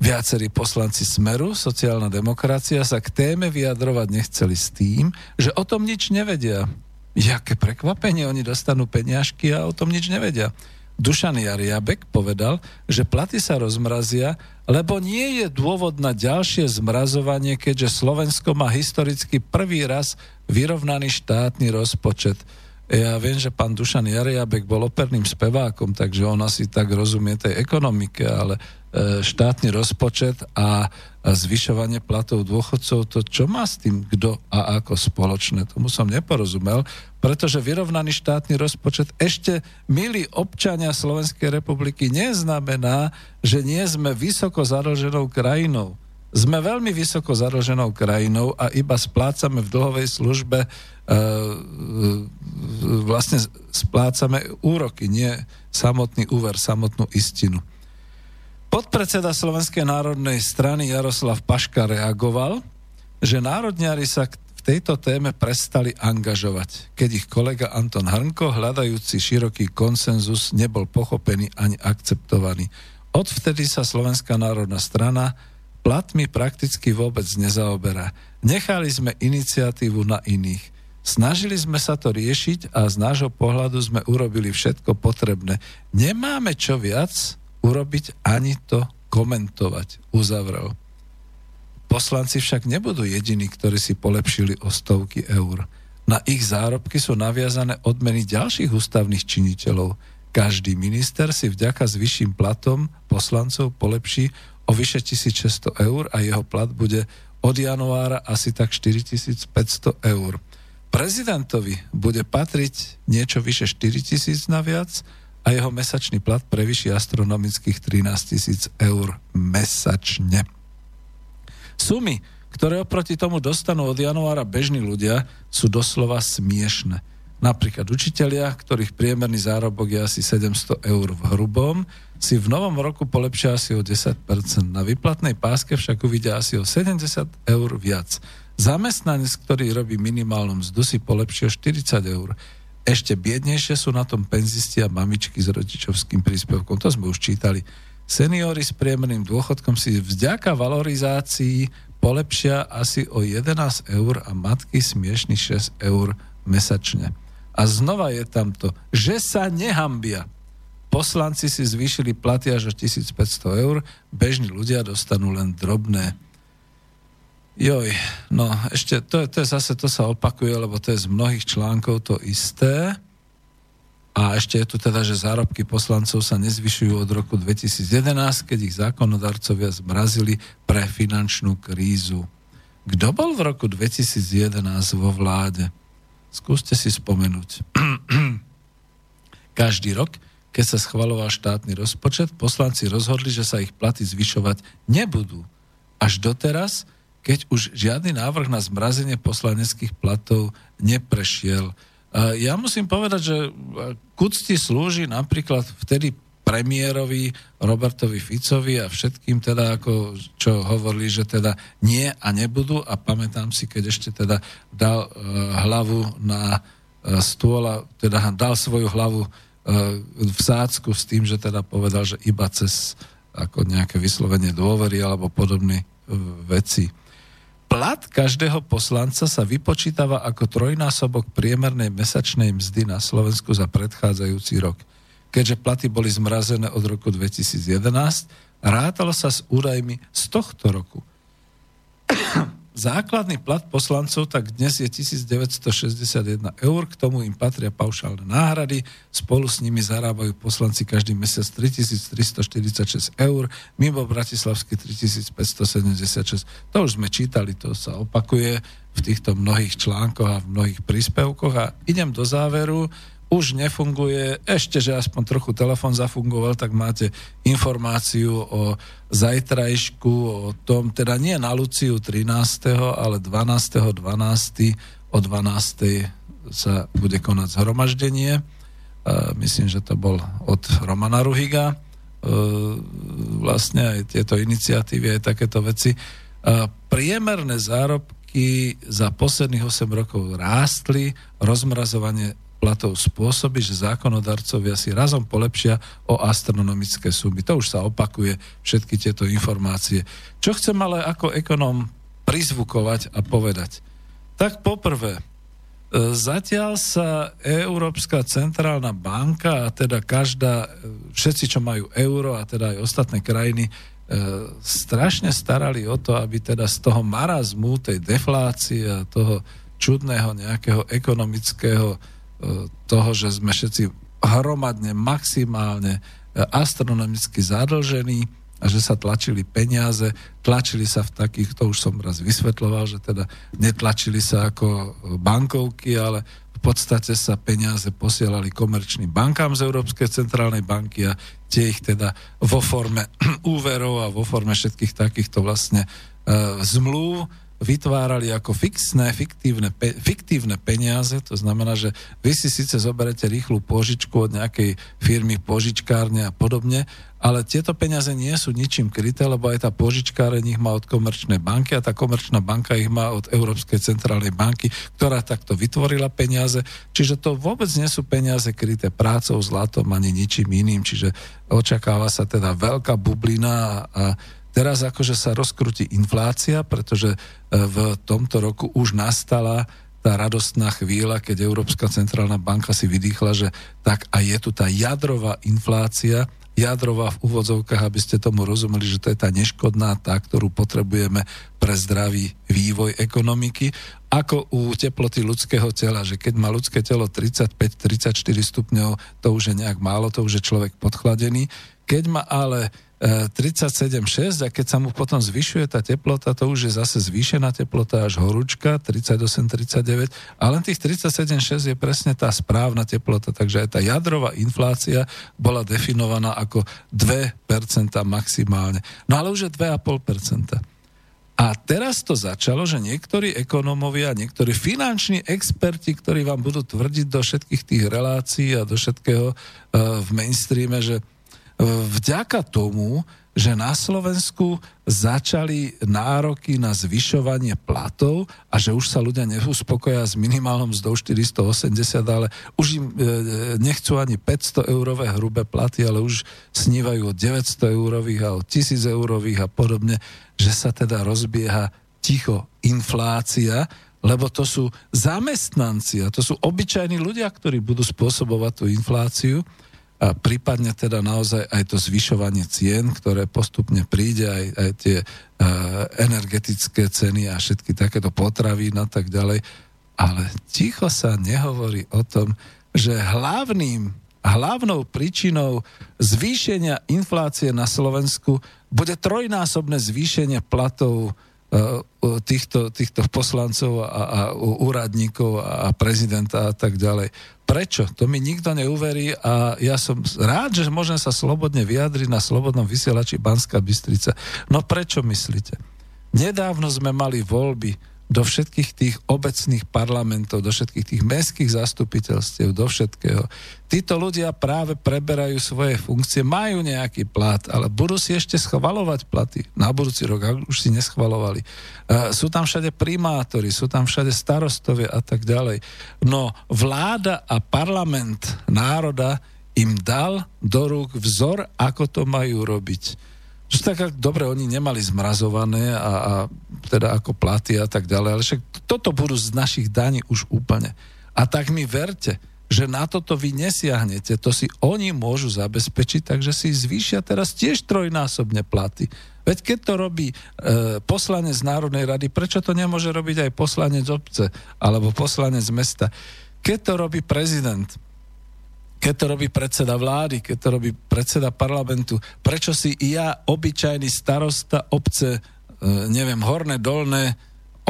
Speaker 1: Viacerí poslanci Smeru, sociálna demokracia, sa k téme vyjadrovať nechceli s tým, že o tom nič nevedia. Jaké prekvapenie, oni dostanú peniažky a o tom nič nevedia. Dušan Jariabek povedal, že platy sa rozmrazia, lebo nie je dôvod na ďalšie zmrazovanie, keďže Slovensko má historicky prvý raz vyrovnaný štátny rozpočet. Ja viem, že pán Dušan Jariabek bol operným spevákom, takže on asi tak rozumie tej ekonomike, ale E, štátny rozpočet a zvyšovanie platov dôchodcov, to čo má s tým kto a ako spoločné? Tomu som neporozumel, pretože vyrovnaný štátny rozpočet ešte, milí občania Slovenskej republiky, neznamená, že nie sme vysoko zadlženou krajinou. Sme veľmi vysoko zadlženou krajinou a iba splácame v dlhovej službe e, e vlastne splácame úroky, nie samotný úver, samotnú istinu. Podpredseda Slovenskej národnej strany Jaroslav Paška reagoval, že národňári sa v tejto téme prestali angažovať, keď ich kolega Anton Hrnko, hľadajúci široký konsenzus, nebol pochopený ani akceptovaný. Odvtedy sa Slovenská národná strana platmi prakticky vôbec nezaoberá. Nechali sme iniciatívu na iných. Snažili sme sa to riešiť a z nášho pohľadu sme urobili všetko potrebné. Nemáme čo viac, urobiť ani to komentovať, uzavrel. Poslanci však nebudú jediní, ktorí si polepšili o stovky eur. Na ich zárobky sú naviazané odmeny ďalších ústavných činiteľov. Každý minister si vďaka s vyšším platom poslancov polepší o vyše 1600 eur a jeho plat bude od januára asi tak 4500 eur. Prezidentovi bude patriť niečo vyše 4000 naviac, a jeho mesačný plat prevyší astronomických 13 tisíc eur mesačne. Sumy, ktoré oproti tomu dostanú od januára bežní ľudia, sú doslova smiešne. Napríklad učitelia, ktorých priemerný zárobok je asi 700 eur v hrubom, si v novom roku polepšia asi o 10%. Na výplatnej páske však uvidia asi o 70 eur viac. Zamestnanec, ktorý robí minimálnu mzdu, si polepšia o 40 eur. Ešte biednejšie sú na tom penzisti a mamičky s rodičovským príspevkom. To sme už čítali. Seniory s priemerným dôchodkom si vďaka valorizácii polepšia asi o 11 eur a matky smiešných 6 eur mesačne. A znova je tam to, že sa nehambia. Poslanci si zvýšili platy až o 1500 eur, bežní ľudia dostanú len drobné. Joj, no ešte, to je, to je zase, to sa opakuje, lebo to je z mnohých článkov to isté. A ešte je tu teda, že zárobky poslancov sa nezvyšujú od roku 2011, keď ich zákonodarcovia zmrazili pre finančnú krízu. Kto bol v roku 2011 vo vláde? Skúste si spomenúť. Každý rok, keď sa schvaloval štátny rozpočet, poslanci rozhodli, že sa ich platy zvyšovať nebudú. Až doteraz, keď už žiadny návrh na zmrazenie poslaneckých platov neprešiel. Ja musím povedať, že kucti slúži napríklad vtedy premiérovi Robertovi Ficovi a všetkým teda, ako čo hovorili, že teda nie a nebudú a pamätám si, keď ešte teda dal uh, hlavu na uh, stôl a teda dal svoju hlavu v sácku s tým, že teda povedal, že iba cez ako nejaké vyslovenie dôvery alebo podobné uh, veci. Plat každého poslanca sa vypočítava ako trojnásobok priemernej mesačnej mzdy na Slovensku za predchádzajúci rok. Keďže platy boli zmrazené od roku 2011, rátalo sa s údajmi z tohto roku. Základný plat poslancov tak dnes je 1961 eur, k tomu im patria paušálne náhrady, spolu s nimi zarábajú poslanci každý mesiac 3346 eur, mimo Bratislavsky 3576. To už sme čítali, to sa opakuje v týchto mnohých článkoch a v mnohých príspevkoch. A idem do záveru už nefunguje, ešte, že aspoň trochu telefon zafungoval, tak máte informáciu o zajtrajšku, o tom, teda nie na Luciu 13., ale 12. 12. o 12. sa bude konať zhromaždenie. Myslím, že to bol od Romana Ruhiga. E, vlastne aj tieto iniciatívy, aj takéto veci. Priemerné zárobky za posledných 8 rokov rástli, rozmrazovanie platov spôsobí, že zákonodarcovia si razom polepšia o astronomické sumy. To už sa opakuje, všetky tieto informácie. Čo chcem ale ako ekonom prizvukovať a povedať? Tak poprvé, e, Zatiaľ sa Európska centrálna banka a teda každá, e, všetci, čo majú euro a teda aj ostatné krajiny, e, strašne starali o to, aby teda z toho marazmu, tej deflácie a toho čudného nejakého ekonomického toho, že sme všetci hromadne, maximálne, e, astronomicky zadlžení a že sa tlačili peniaze, tlačili sa v takých, to už som raz vysvetloval, že teda netlačili sa ako bankovky, ale v podstate sa peniaze posielali komerčným bankám z Európskej centrálnej banky a tie ich teda vo forme úverov a vo forme všetkých takýchto vlastne e, zmluv vytvárali ako fixné, fiktívne, pe, fiktívne peniaze, to znamená, že vy si síce zoberete rýchlu požičku od nejakej firmy, požičkárne a podobne, ale tieto peniaze nie sú ničím kryté, lebo aj tá požičkáreň ich má od komerčnej banky a tá komerčná banka ich má od Európskej centrálnej banky, ktorá takto vytvorila peniaze. Čiže to vôbec nie sú peniaze kryté prácou, zlatom ani ničím iným. Čiže očakáva sa teda veľká bublina a, a Teraz akože sa rozkrutí inflácia, pretože e, v tomto roku už nastala tá radostná chvíľa, keď Európska centrálna banka si vydýchla, že tak a je tu tá jadrová inflácia, jadrová v úvodzovkách, aby ste tomu rozumeli, že to je tá neškodná, tá, ktorú potrebujeme pre zdravý vývoj ekonomiky, ako u teploty ľudského tela, že keď má ľudské telo 35-34 stupňov, to už je nejak málo, to už je človek podchladený. Keď má ale 37,6 a keď sa mu potom zvyšuje tá teplota, to už je zase zvýšená teplota až horúčka, 38-39, a len tých 37,6 je presne tá správna teplota, takže aj tá jadrová inflácia bola definovaná ako 2% maximálne. No ale už je 2,5%. A teraz to začalo, že niektorí ekonómovia, niektorí finanční experti, ktorí vám budú tvrdiť do všetkých tých relácií a do všetkého uh, v mainstreame, že vďaka tomu, že na Slovensku začali nároky na zvyšovanie platov a že už sa ľudia neuspokoja s minimálnom mzdou 480, ale už im e, nechcú ani 500 eurové hrubé platy, ale už snívajú o 900 eurových a o 1000 eurových a podobne, že sa teda rozbieha ticho inflácia lebo to sú zamestnanci a to sú obyčajní ľudia, ktorí budú spôsobovať tú infláciu a prípadne teda naozaj aj to zvyšovanie cien, ktoré postupne príde, aj, aj tie uh, energetické ceny a všetky takéto potravy a tak ďalej. Ale ticho sa nehovorí o tom, že hlavným, hlavnou príčinou zvýšenia inflácie na Slovensku bude trojnásobné zvýšenie platov týchto, týchto poslancov a, a úradníkov a prezidenta a tak ďalej. Prečo? To mi nikto neuverí a ja som rád, že môžem sa slobodne vyjadriť na slobodnom vysielači Banská Bystrica. No prečo myslíte? Nedávno sme mali voľby do všetkých tých obecných parlamentov, do všetkých tých mestských zastupiteľstiev, do všetkého. Títo ľudia práve preberajú svoje funkcie, majú nejaký plat, ale budú si ešte schvalovať platy na budúci rok, ak už si neschvalovali. Uh, sú tam všade primátori, sú tam všade starostovia a tak ďalej. No vláda a parlament národa im dal do rúk vzor, ako to majú robiť že tak dobre, oni nemali zmrazované a, a teda ako platy a tak ďalej, ale však toto budú z našich daní už úplne. A tak mi verte, že na toto vy nesiahnete, to si oni môžu zabezpečiť, takže si zvýšia teraz tiež trojnásobne platy. Veď keď to robí e, poslanec Národnej rady, prečo to nemôže robiť aj poslanec obce alebo poslanec mesta? Keď to robí prezident, keď to robí predseda vlády, keď to robí predseda parlamentu, prečo si ja, obyčajný starosta obce, e, neviem, horné, dolné,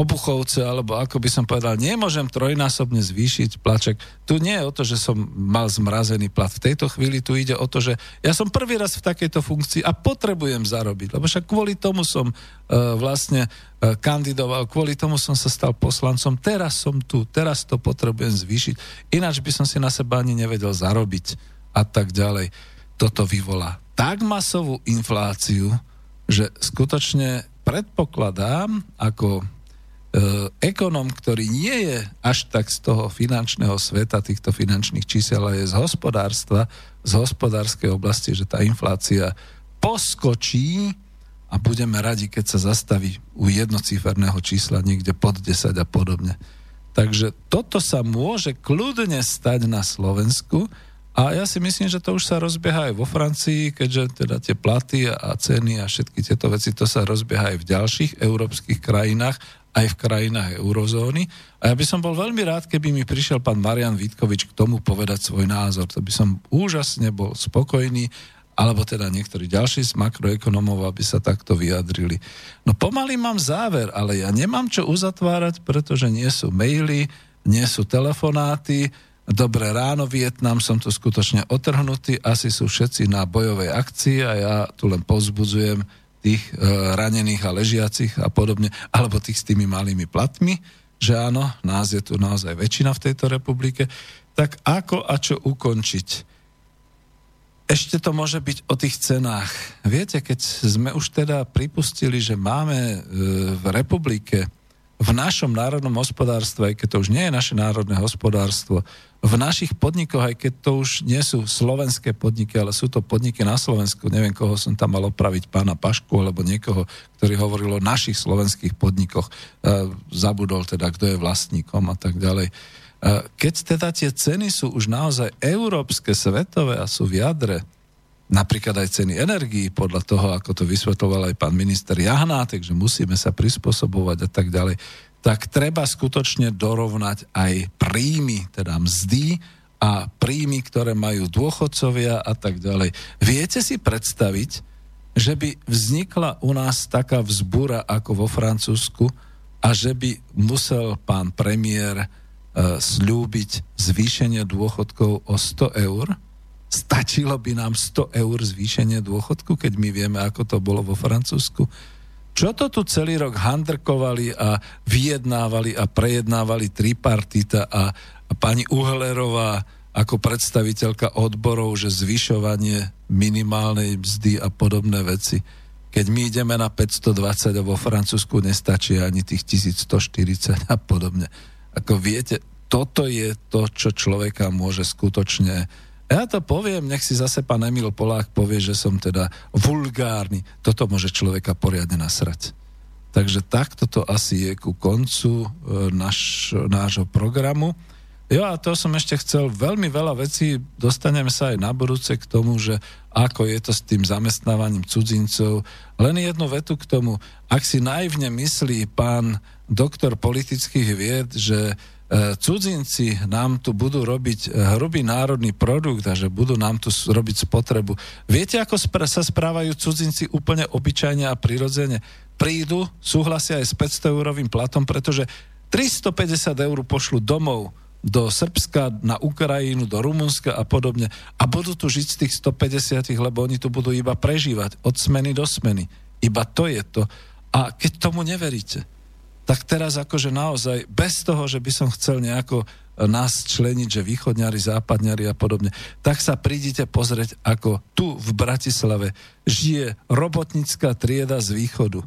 Speaker 1: obuchovce, alebo ako by som povedal, nemôžem trojnásobne zvýšiť plaček. Tu nie je o to, že som mal zmrazený plat. V tejto chvíli tu ide o to, že ja som prvý raz v takejto funkcii a potrebujem zarobiť, lebo však kvôli tomu som uh, vlastne uh, kandidoval, kvôli tomu som sa stal poslancom, teraz som tu, teraz to potrebujem zvýšiť, ináč by som si na seba ani nevedel zarobiť a tak ďalej. Toto vyvolá tak masovú infláciu, že skutočne predpokladám, ako E, ekonom, ktorý nie je až tak z toho finančného sveta, týchto finančných čísel, ale je z hospodárstva, z hospodárskej oblasti, že tá inflácia poskočí a budeme radi, keď sa zastaví u jednociferného čísla niekde pod 10 a podobne. Takže toto sa môže kľudne stať na Slovensku a ja si myslím, že to už sa rozbieha aj vo Francii, keďže teda tie platy a ceny a všetky tieto veci, to sa rozbieha aj v ďalších európskych krajinách aj v krajinách eurozóny. A ja by som bol veľmi rád, keby mi prišiel pán Marian Vítkovič k tomu povedať svoj názor. To by som úžasne bol spokojný, alebo teda niektorí ďalší z makroekonomov, aby sa takto vyjadrili. No pomaly mám záver, ale ja nemám čo uzatvárať, pretože nie sú maily, nie sú telefonáty, Dobré ráno, Vietnam, som tu skutočne otrhnutý, asi sú všetci na bojovej akcii a ja tu len pozbudzujem tých e, ranených a ležiacich a podobne, alebo tých s tými malými platmi, že áno, nás je tu naozaj väčšina v tejto republike, tak ako a čo ukončiť? Ešte to môže byť o tých cenách. Viete, keď sme už teda pripustili, že máme e, v republike, v našom národnom hospodárstve, aj keď to už nie je naše národné hospodárstvo, v našich podnikoch, aj keď to už nie sú slovenské podniky, ale sú to podniky na Slovensku, neviem, koho som tam mal opraviť, pána Pašku alebo niekoho, ktorý hovoril o našich slovenských podnikoch, e, zabudol teda, kto je vlastníkom a tak ďalej. E, keď teda tie ceny sú už naozaj európske, svetové a sú v jadre, napríklad aj ceny energií, podľa toho, ako to vysvetloval aj pán minister Jahná, takže musíme sa prispôsobovať a tak ďalej, tak treba skutočne dorovnať aj príjmy, teda mzdy a príjmy, ktoré majú dôchodcovia a tak ďalej. Viete si predstaviť, že by vznikla u nás taká vzbúra ako vo Francúzsku a že by musel pán premiér uh, slúbiť zvýšenie dôchodkov o 100 eur? Stačilo by nám 100 eur zvýšenie dôchodku, keď my vieme, ako to bolo vo Francúzsku? Čo to tu celý rok handrkovali a vyjednávali a prejednávali tripartita a, a pani Uhlerová ako predstaviteľka odborov, že zvyšovanie minimálnej mzdy a podobné veci. Keď my ideme na 520 a vo Francúzsku nestačí ani tých 1140 a podobne. Ako viete, toto je to, čo človeka môže skutočne ja to poviem, nech si zase pán Emil Polák povie, že som teda vulgárny. Toto môže človeka poriadne nasrať. Takže takto to asi je ku koncu e, naš, nášho programu. Jo a to som ešte chcel, veľmi veľa vecí, dostaneme sa aj na budúce k tomu, že ako je to s tým zamestnávaním cudzincov. Len jednu vetu k tomu, ak si naivne myslí pán doktor politických vied, že cudzinci nám tu budú robiť e, hrubý národný produkt a že budú nám tu robiť spotrebu. Viete, ako sa správajú cudzinci úplne obyčajne a prirodzene? Prídu, súhlasia aj s 500 eurovým platom, pretože 350 eur pošlu domov do Srbska, na Ukrajinu, do Rumunska a podobne a budú tu žiť z tých 150, lebo oni tu budú iba prežívať od smeny do smeny. Iba to je to. A keď tomu neveríte, tak teraz akože naozaj, bez toho, že by som chcel nejako e, nás členiť, že východňari, západňari a podobne, tak sa prídite pozrieť, ako tu v Bratislave žije robotnícka trieda z východu.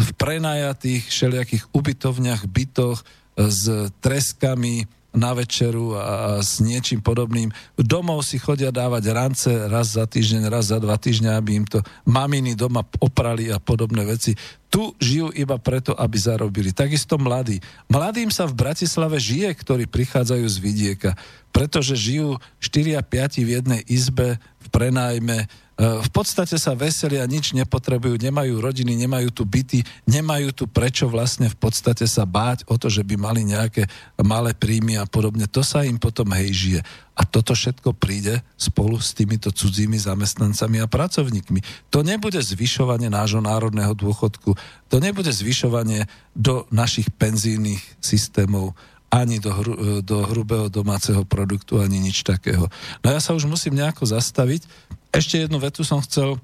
Speaker 1: V prenajatých všelijakých ubytovniach, bytoch, e, s treskami, na večeru a s niečím podobným. Domov si chodia dávať rance raz za týždeň, raz za dva týždňa, aby im to maminy doma oprali a podobné veci. Tu žijú iba preto, aby zarobili. Takisto mladí. Mladým sa v Bratislave žije, ktorí prichádzajú z vidieka, pretože žijú 4 a 5 v jednej izbe v prenájme, Eh, v podstate sa veselia, nič nepotrebujú, nemajú rodiny, nemajú tu byty, nemajú tu prečo vlastne v podstate sa báť o to, že by mali nejaké malé príjmy a podobne. To sa im potom hej žije. A toto všetko príde spolu s týmito cudzími zamestnancami a pracovníkmi. To nebude zvyšovanie nášho národného dôchodku, to nebude zvyšovanie do našich penzijných systémov, ani do, hru, eh, do hrubého domáceho produktu, ani nič takého. No ja sa už musím nejako zastaviť, ešte jednu vetu som chcel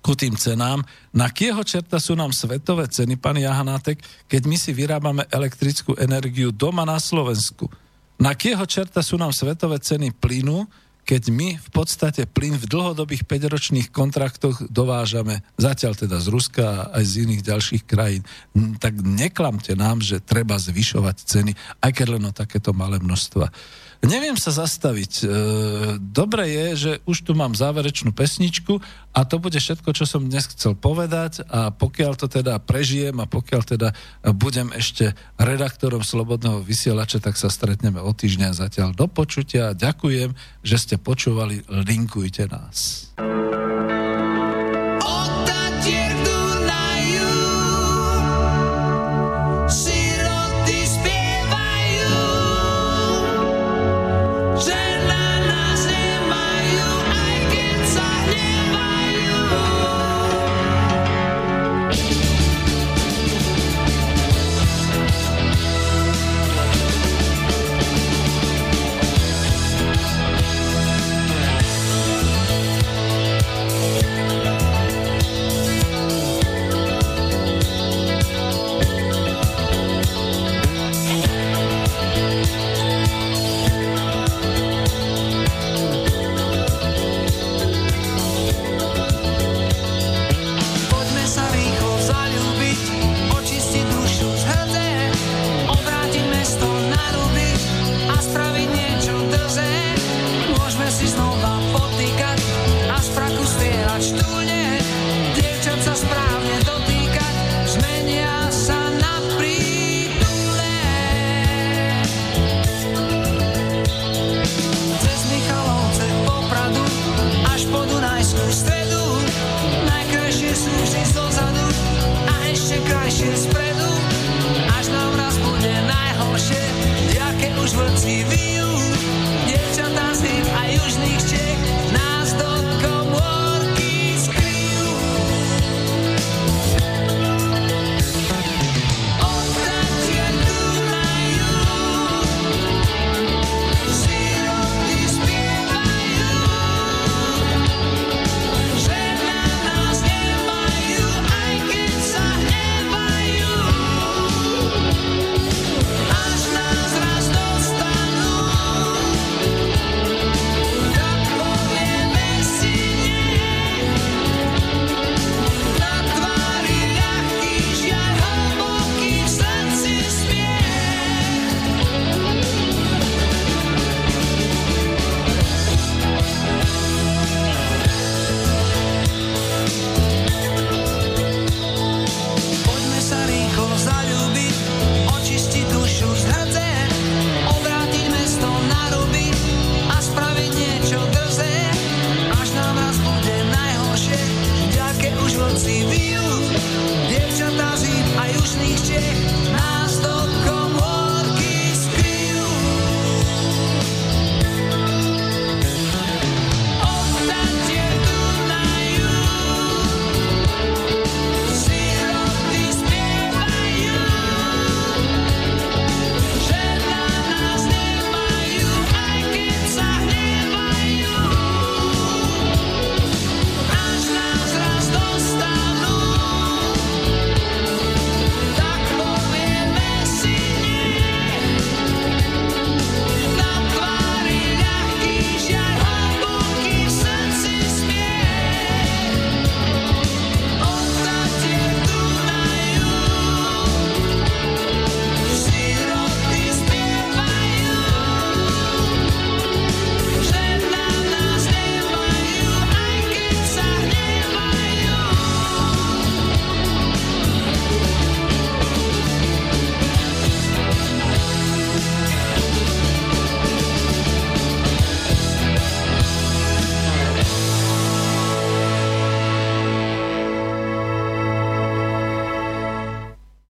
Speaker 1: ku tým cenám. Na kieho čerta sú nám svetové ceny, pán Jahanátek, keď my si vyrábame elektrickú energiu doma na Slovensku? Na kieho čerta sú nám svetové ceny plynu, keď my v podstate plyn v dlhodobých 5-ročných kontraktoch dovážame, zatiaľ teda z Ruska a aj z iných ďalších krajín, tak neklamte nám, že treba zvyšovať ceny, aj keď len o takéto malé množstva. Neviem sa zastaviť. E, dobre je, že už tu mám záverečnú pesničku a to bude všetko, čo som dnes chcel povedať a pokiaľ to teda prežijem a pokiaľ teda budem ešte redaktorom Slobodného vysielača, tak sa stretneme o týždňa zatiaľ do počutia. Ďakujem, že ste počúvali. Linkujte nás.